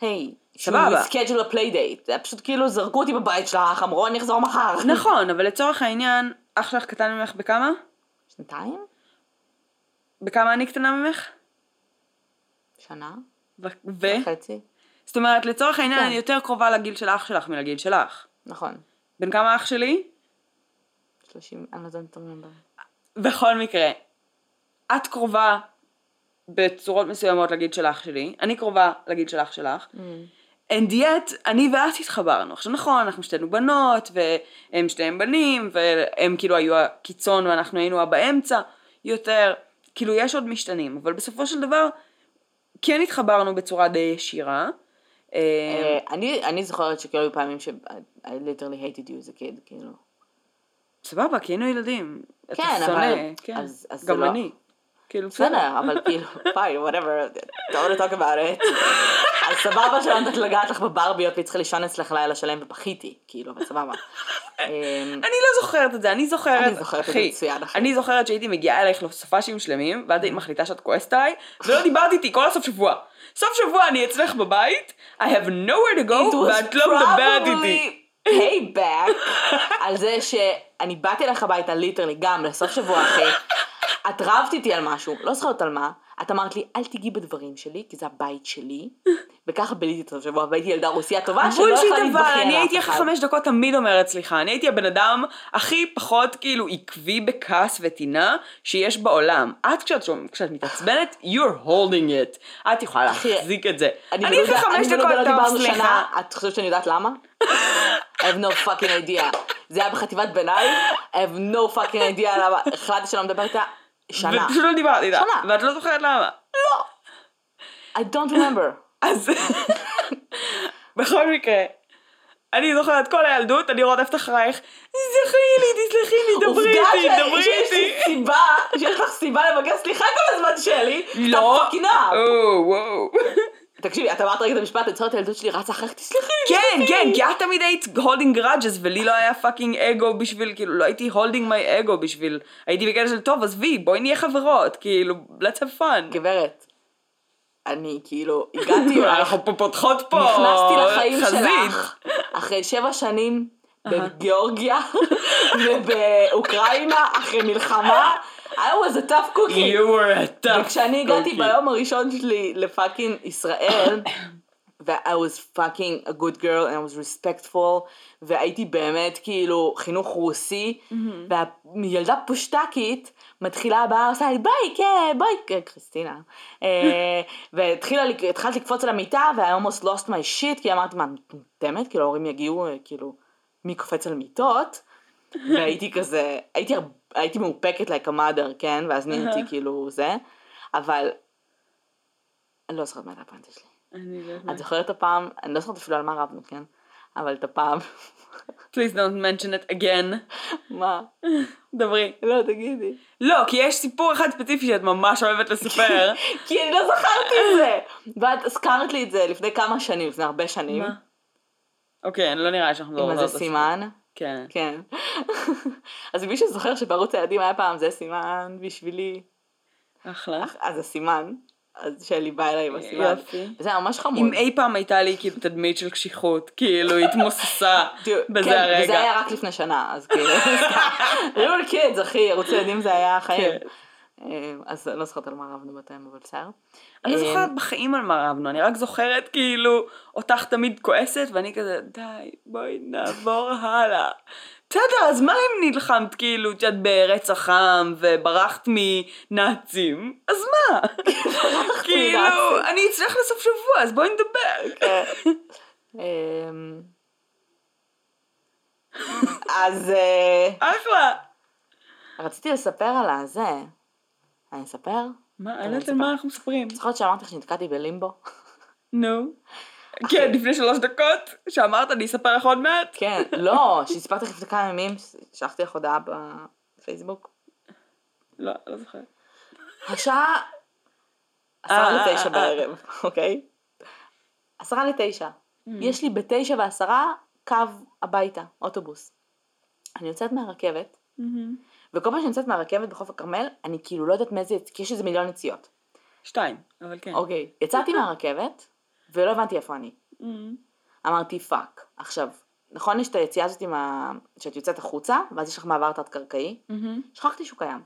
היי, סבבה. schedule ל playdate. זה היה פשוט כאילו זרקו אותי בבית שלך, אמרו אני אחזור מחר. נכון, אבל לצורך העניין, אח שלך קטן ממך בכמה? שנתיים? בכמה אני קטנה ממך? שנה? ו? ו? חצי? זאת אומרת, לצורך העניין כן. אני יותר קרובה לגיל של אח שלך מלגיל שלך. נכון. בן כמה אח שלי? שלושים, אני לא יודעת remember. בכל מקרה, את קרובה בצורות מסוימות לגיל של אח שלי, אני קרובה לגיל של אח שלך. And yet, אני ואת התחברנו. עכשיו נכון, אנחנו שתינו בנות, והם שתיהם בנים, והם כאילו היו הקיצון ואנחנו היינו הבאמצע יותר. כאילו יש עוד משתנים, אבל בסופו של דבר, כן התחברנו בצורה די ישירה. אה, אה, אני זוכרת שכאילו פעמים ש... I literally hated you as a kid, כאילו. סבבה, כי היינו ילדים. אתה כן, שונא, אבל- כן. אז- אז זה גם לא- אני. כאילו, בסדר, אבל כאילו, fine, whatever, don't want to talk about it. אז סבבה שלא נתת לגעת לך בברביות והיא צריכה לישון אצלך לילה שלם ובכיתי, כאילו, אבל סבבה. אמ, אני לא זוכרת את זה, אני זוכרת, אני זוכרת את זה מצוין, אחי. אני זוכרת שהייתי מגיעה אלייך לסופשים שלמים, ואת היית מחליטה שאת כועסת עליי, ולא דיברת איתי כל הסוף שבוע. סוף שבוע אני אצלך בבית, I have nowhere to go, ואת לא מדברת איתי. Payback על זה שאני באתי אליך הביתה ליטרלי גם לסוף שבוע אחרי, את רבת איתי על משהו, לא זוכרת על מה, את אמרת לי אל תיגעי בדברים שלי כי זה הבית שלי, וככה ביליתי את הסוף שבוע והייתי ילדה רוסיה טובה שלא יכולה להתבכיין אני על הייתי אף אחרי אחד. חמש דקות תמיד אומרת סליחה, אני הייתי הבן אדם הכי פחות כאילו עקבי בכעס וטינה שיש בעולם. את כשאת, מתעצבנת, you're holding it. את יכולה להחזיק את זה. אני אחרי חמש אני דקות, לא טוב, סליחה. את חושבת שאני יודעת למה? I have no fucking idea. זה היה בחטיבת ביניים, I have no fucking idea למה החלטתי שלא מדבר איתה שנה. ופשוט לא דיברת איתה. שנה. ואת לא זוכרת למה. I don't remember. אז בכל מקרה, אני זוכרת כל הילדות, אני רודפת אחרייך, תסלחי לי, תסלחי לי, דברי עובדה איתי, דברי שיש לי איתי. סיבה, שיש לך סיבה לבקש סליחה כל הזמן שלי, לא, אתה. או, וואו. תקשיבי, את אמרת רגע את המשפט, אני זוכרת את הילדות שלי רצה אחריך, תסלחי לי. כן, כן, כי את תמיד היית holding grudges, ולי לא היה fucking אגו בשביל, כאילו, לא הייתי holding my ego בשביל, הייתי בקטע של, טוב, עזבי, בואי נהיה חברות, כאילו, let's have fun. גברת, אני כאילו, הגעתי אלייך, אנחנו פה פותחות פה נכנסתי לחיים. שלך, אחרי שבע שנים בגיאורגיה ובאוקראינה, אחרי מלחמה, I was a tough cookie. You were a tough וכשאני הגעתי cookie. ביום הראשון שלי לפאקינג ישראל, ו-I was fucking a good girl and I was respectful, והייתי באמת כאילו חינוך רוסי, וילדה פושטקית מתחילה הבאה, עושה לי ביי, כן, ביי, כן, קריסטינה. אה, והתחילה, לי- התחלת לקפוץ על המיטה, ו-I almost lost my shit, כי אמרתי, מה, מטומטמת? כאילו ההורים יגיעו, אה, כאילו, מי קופץ על מיטות? והייתי כזה, הייתי, הר- הייתי מאופקת like a mother, כן? ואז נהייתי כאילו זה, אבל אני לא זוכרת מה הייתה הפואנטה שלי. אני לא יודעת. את זוכרת את הפעם, אני לא זוכרת אפילו על מה רבנו, כן? אבל את הפעם, Please don't mention it again. מה? דברי. לא, תגידי. לא, כי יש סיפור אחד ספציפי שאת ממש אוהבת לספר. כי אני לא זכרתי את זה. ואת הזכרת לי את זה לפני כמה שנים, לפני הרבה שנים. מה? אוקיי, לא נראה לי שאנחנו עם מדברות על איזה סימן. כן. כן. אז מי שזוכר שבערוץ הילדים היה פעם זה סימן בשבילי, אחלה. אז הסימן, אז שלי באה אליי עם הסימן. יופי. וזה היה ממש חמוד. אם אי פעם הייתה לי כאילו תדמית של קשיחות, כאילו היא התמוססה בזה כן, הרגע. וזה היה רק לפני שנה, אז כאילו, real kids, אחי, ערוץ ילדים זה היה החיים. כן. אה, אז אני לא זוכרת על מה רבנו בטיים, אבל בסדר. אני לא אה, זוכרת בחיים על מה רבנו, אני רק זוכרת כאילו אותך תמיד כועסת ואני כזה די בואי נעבור הלאה. בסדר אז מה אם נלחמת כאילו שאת ברצח עם וברחת מנאצים אז מה? כאילו. אני אצלח לסוף שבוע אז בואי נדבר. כן. אמ, אז אה, אחלה. רציתי לספר על הזה. אני אספר? מה, אני אני לא יודעת על. מה אנחנו מספרים. זוכרת שאמרתי לך שנתקעתי בלימבו? נו. כן, לפני שלוש דקות, שאמרת אני אספר לך עוד מעט. כן, לא, שסיפרתי לך לפני כמה ימים, שלחתי לך הודעה בפייסבוק. לא, לא זוכרת. השעה אה, עשרה אה, לתשע אה. בערב, אוקיי? עשרה לתשע. יש לי בתשע ועשרה קו הביתה, אוטובוס. אני יוצאת מהרכבת, וכל פעם שאני יוצאת מהרכבת בחוף הכרמל, אני כאילו לא יודעת מאיזה, כי יש איזה מיליון יציאות. שתיים, אבל כן. אוקיי, יצאתי מהרכבת, ולא הבנתי איפה אני. אמרתי fuck. עכשיו, נכון יש את היציאה הזאת עם ה... שאת יוצאת החוצה, ואז יש לך מעבר תת-קרקעי? שכחתי שהוא קיים.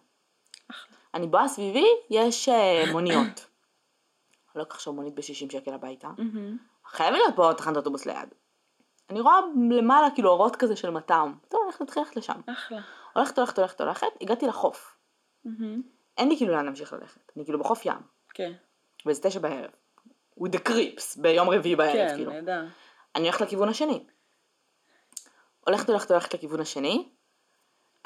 אני באה סביבי, יש אה, מוניות. לא אקח עכשיו מונית ב-60 שקל הביתה. חייב להיות פה תחנת אוטובוס ליד. אני רואה למעלה כאילו אורות כזה של מטעם. טוב, אני הולכת ללכת לשם. אחלה. הולכת, הולכת, הולכת, הולכת, הגעתי לחוף. אין לי כאילו לאן להמשיך ללכת. אני כאילו בחוף ים. כן. וזה תשע בערב. with the creeps, ביום רביעי בערב, כן, כאילו. נהדר. אני הולכת לכיוון השני. הולכת, הולכת, הולכת לכיוון השני.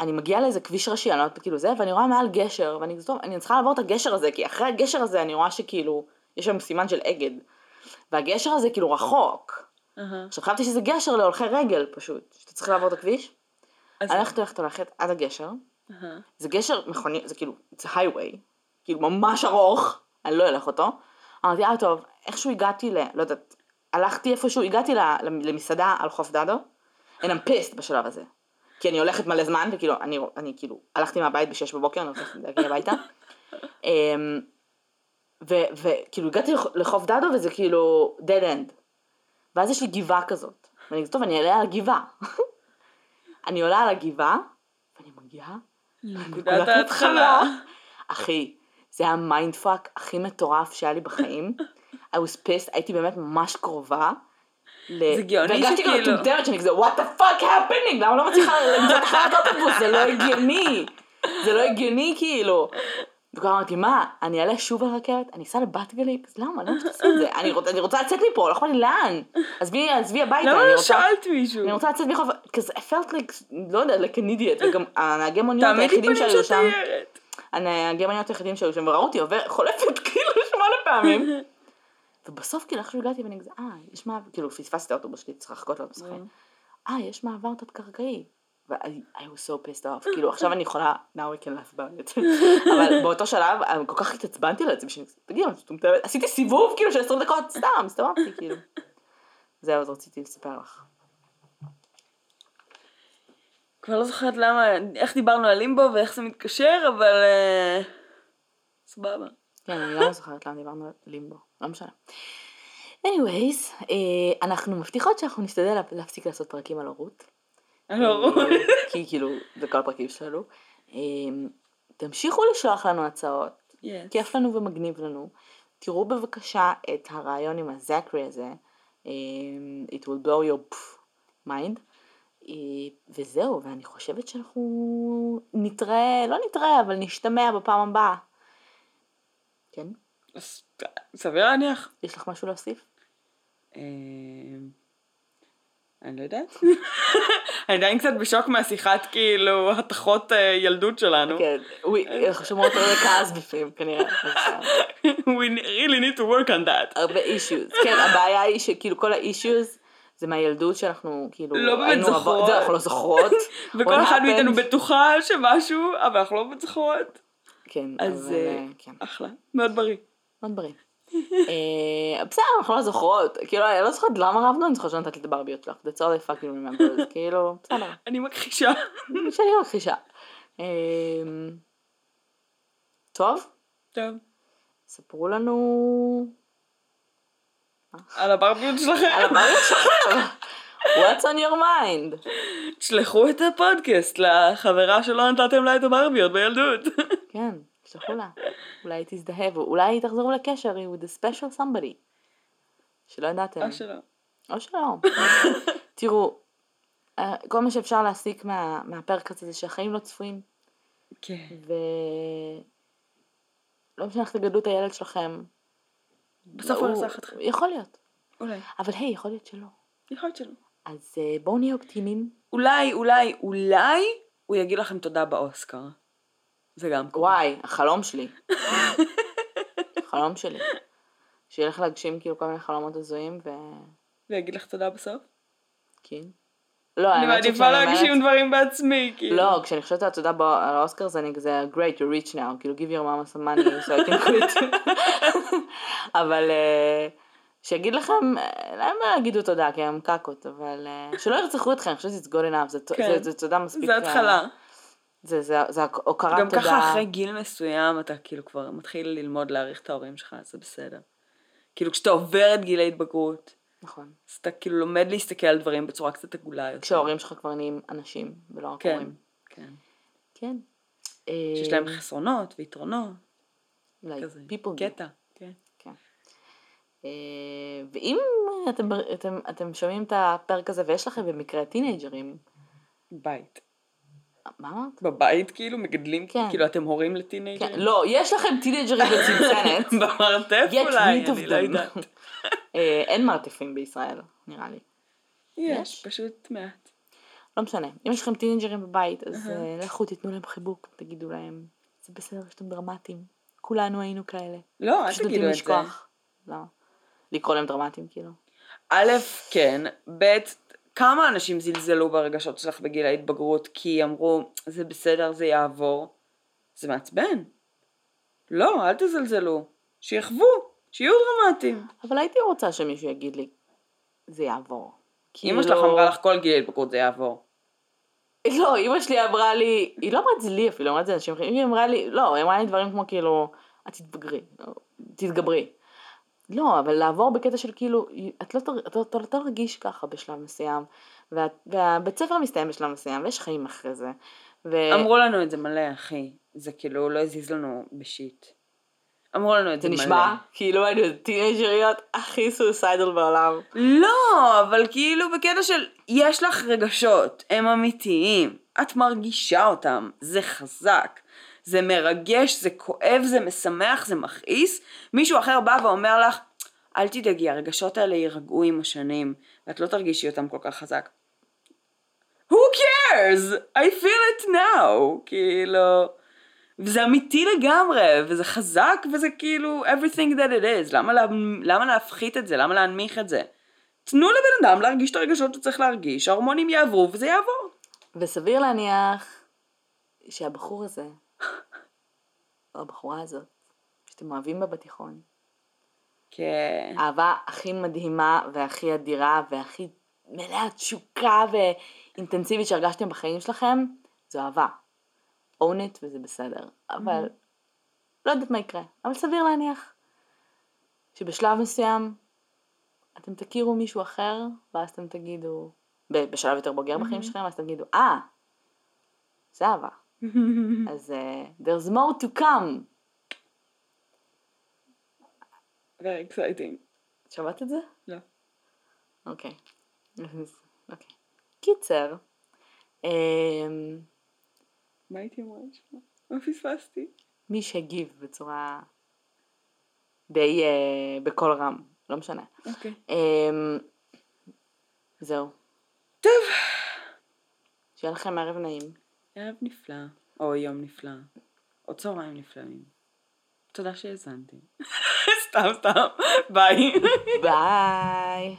אני מגיעה לאיזה כביש ראשי, אני לא יודעת כאילו זה, ואני רואה מעל גשר, ואני טוב, אני צריכה לעבור את הגשר הזה, כי אחרי הגשר הזה אני רואה שכאילו, יש שם סימן של אגד. והגשר הזה כאילו רחוק. אהה. עכשיו חשבתי שזה גשר להולכי רגל פשוט, שאתה צריך לעבור את הכביש. הולכת, הולכת, הולכת עד הגשר. זה גשר מכוני, זה כאילו, זה highway, כאילו ממש ארוך, אני לא אלך אותו. אמרתי, אה טוב, איכשהו הגעתי ל... לא יודעת, הלכתי איפשהו, הגעתי למסעדה על חוף דדו, and I'm pissed בשלב הזה. כי אני הולכת מלא זמן, וכאילו, אני, אני כאילו, הלכתי מהבית בשש בבוקר, אני רוצה להגיע הביתה. אמ, וכאילו הגעתי לח- לחוף דדו וזה כאילו dead end. ואז יש לי גבעה כזאת. ואני כזה, טוב, אני אעלה על הגבעה. אני עולה על הגבעה, ואני מגיעה נקודת ההתחלה. אחי, זה היה ה mind fuck הכי מטורף שהיה לי בחיים. I was pissed, הייתי באמת ממש קרובה. ל- זה גאוני והרגשתי שכאילו- כאילו מטומטמת שאני כזה, what the fuck happening? למה לא מצליחה למצוא תחנת אוטובוס? זה לא הגיוני. זה לא הגיוני כאילו. וכבר אמרתי, מה, אני אעלה שוב על הרכבת? אני אסע לבת גלים? אז למה? למה שתעשי את זה? אני רוצ- אני רוצה לצאת מפה, לא אכפת לי לאן. עזבי עזבי הביתה, למה לא רוצה... שאלת מישהו? אני רוצה לצאת מחוף, כזה, I felt like, לא יודע, like an idiot, וגם הנהגי מוניות היחידים שהיו שם. הנהגי מוניות היחידים שהיו שם, וראו אותי עובר, חולפת כאילו שמונה פעמים. ובסוף כאילו איכשהו הגעתי ואני כזה, אה, יש מעבר, כאילו פספסתי את האוטובוס שלי, צריך לחכות לאוטובוס אחר. אה, יש מעבר תת-קרקעי. I was so pissed off, כאילו עכשיו אני יכולה, now I can laugh about it. אבל באותו שלב, כל כך התעצבנתי על עצמי, תגידי, אני מטומטמת?" עשיתי סיבוב כאילו של 20 דקות, סתם, הסתובבתי כאילו. זהו, אז רציתי לספר לך. כבר לא זוכרת למה, איך דיברנו על לימבו ואיך זה מתקשר, אבל... אה, סבבה. כן, אני לא זוכרת למה דיברנו על לימבו, לא משנה. anyways, אה, אנחנו מבטיחות שאנחנו נשתדל לה- להפסיק לעשות פרקים על הורות. כי כאילו, זה כל הפרקים שלנו. אה, תמשיכו לשלוח לנו הצעות, Yes. כיף לנו ומגניב לנו. תראו בבקשה את הרעיון עם הזקרי הזה, אמ, It will blow your mind. אה, וזהו, ואני חושבת שאנחנו נתראה, לא נתראה, אבל נשתמע בפעם הבאה. כן? סביר להניח. יש לך משהו להוסיף? אני לא יודעת. אני עדיין קצת בשוק מהשיחת כאילו התחות אה, ילדות שלנו. כן, אנחנו שומעות הרבה כעס בפנים כנראה. אה, We really need to work on that. הרבה אישיוז. כן, הבעיה היא שכאילו כל האישיוז זה מהילדות שאנחנו כאילו לא באמת זוכרות. זה אנחנו לא זוכרות. וכל אחד? מאיתנו בטוחה שמשהו, אבל אנחנו לא בטוחות. כן, אז אה, אה, כן, אחלה, מאוד בריא. מאוד בריא. אה, בסדר, אנחנו לא זוכרות, כאילו, אני לא זוכרת למה רבנו, אני זוכרת שנתת לי את הברביות שלך, that's all I fucking remember, אז כאילו, בסדר, אני מכחישה. שאני מכחישה. אה, טוב, טוב, ספרו לנו על הברביות על שלכם. הברביות שלכם. What's on your mind? תשלחו את הפודקאסט לחברה שלא נתתם לה את הברביות בילדות. כן, שלחו לה. אולי היא תזדהה, ואולי תחזרו לקשר with a special somebody. שלא ידעתם. או שלא. או שלא. תראו, אה, כל מה שאפשר להסיק מה, מהפרק הזה זה שהחיים לא צפויים, כן. ו... לא משנה איך תגדלו את הילד שלכם. בסוף הוא ינצח אתכם. יכול להיות. אולי. אבל היי, יכול להיות שלא. יכול להיות שלא. אז אה, בואו נהיה אופטימיים. אולי, אולי, אולי הוא יגיד לכם תודה באוסקר. זה גם קורה. וואי, החלום שלי. החלום שלי. שילך להגשים כאילו כל מיני חלומות הזויים ו... ויגיד לך תודה בסוף? כן. לא, אני מעדיפה להגשים אומרת- דברים בעצמי, כאילו. לא, כשאני חושבת על התודה בא- על האוסקר זה אני כזה great you're rich now, כאילו give your mama some money so I can quit. אבל אה, שיגיד לכם, אה, למה יגידו תודה כי הם קקות, אבל אה, שלא ירצחו אתכם, אני חושבת שזה good enough, זה כן. זה- תודה מספיק. זה התחלה. זה- זה זה הוקרת גם תודה. ככה אחרי גיל מסוים אתה כאילו כבר מתחיל ללמוד להעריך את ההורים שלך, זה בסדר. כאילו כשאתה עובר את גיל ההתבגרות, נכון. אז אתה כאילו לומד להסתכל על דברים בצורה קצת עגולה יותר. כשההורים שלך כבר נהיים אנשים ולא רק כן, הורים. כן. כן. שיש להם חסרונות ויתרונות, like כזה. people. קטע. כן. אה, ואם אתם, אתם, אתם שומעים את הפרק הזה ויש לכם במקרה טינג'רים, בית. מה אמרת? בבית כאילו מגדלים, כן. כאילו אתם הורים לטינג'רים? כן, לא, יש לכם טינג'רים בצנצנת. במרתף אולי, אני לא. יודעת. אה, אין מרתפים בישראל, נראה לי. יש? פשוט מעט. לא משנה. אם יש לכם טינג'רים בבית, אז אה, לכו תיתנו להם חיבוק, תגידו להם, זה בסדר שאתם דרמטיים. כולנו היינו כאלה. לא, אל תגידו את זה. לשכוח. לא. לקרוא להם דרמטיים, כאילו. א', כן, ב', כמה אנשים זלזלו ברגשות שלך בגיל ההתבגרות כי אמרו, זה בסדר, זה יעבור. זה מעצבן. לא, אל תזלזלו. שיחוו, שיהיו דרמטיים. אבל הייתי רוצה שמישהו יגיד לי, זה יעבור. אמא שלך כאילו- אמרה לך כל גיל ההתבגרות זה יעבור. לא, אמא שלי אמרה לי, היא לא אמרה את זה לי אפילו, אמרה את זה לאנשים אחרים, היא אמרה לי, לא, היא אמרה לי דברים כמו כאילו, את תתבגרי, תתגברי. לא, אבל לעבור בקטע של כאילו, את לא, את לא, את לא תרגיש ככה בשלב מסוים, וה- והבית ספר מסתיים בשלב מסוים, ויש חיים אחרי זה. ו... אמרו לנו את זה מלא, אחי. זה כאילו לא הזיז לנו בשיט. אמרו לנו את זה זה מלא. נשמע כאילו היינו טינג'ריות הכי סויסיידל בעולם. לא, אבל כאילו בקטע של יש לך רגשות, הם אמיתיים, את מרגישה אותם, זה חזק, זה מרגש, זה כואב, זה משמח, זה מכעיס, מישהו אחר בא ואומר לך, אל תדאגי, הרגשות האלה יירגעו עם השנים, ואת לא תרגישי אותם כל כך חזק. Who cares? I feel it now, כאילו, וזה אמיתי לגמרי, וזה חזק, וזה כאילו everything that it is, למה, לה, למה להפחית את זה? למה להנמיך את זה? תנו לבן אדם להרגיש את הרגשות שצריך להרגיש, ההורמונים יעברו וזה יעבור. וסביר להניח שהבחור הזה, הבחורה הזאת, שאתם אוהבים בה בתיכון, כן. האהבה הכי מדהימה והכי אדירה והכי מלאת תשוקה ואינטנסיבית שהרגשתם בחיים שלכם, זו אהבה. own it וזה בסדר. אבל לא יודעת מה יקרה. אבל סביר להניח שבשלב מסוים אתם תכירו מישהו אחר, ואז אתם תגידו, בשלב יותר בוגר בחיים שלכם, אז תגידו, אה, זה אהבה. אז uh, there's more to come. Very exciting. שמעת את זה? לא. אוקיי. אוקיי. קיצר, אמ, מה הייתי אמורה לשמוע? מה פספסתי? מי שהגיב בצורה די אה, בקול רם, לא משנה. אוקיי. אמ, זהו. טוב. שיהיה לכם ערב נעים. ערב נפלא, או יום נפלא, או צהריים נפלאים. תודה שהאזנתם. סתם, סתם. ביי. ביי.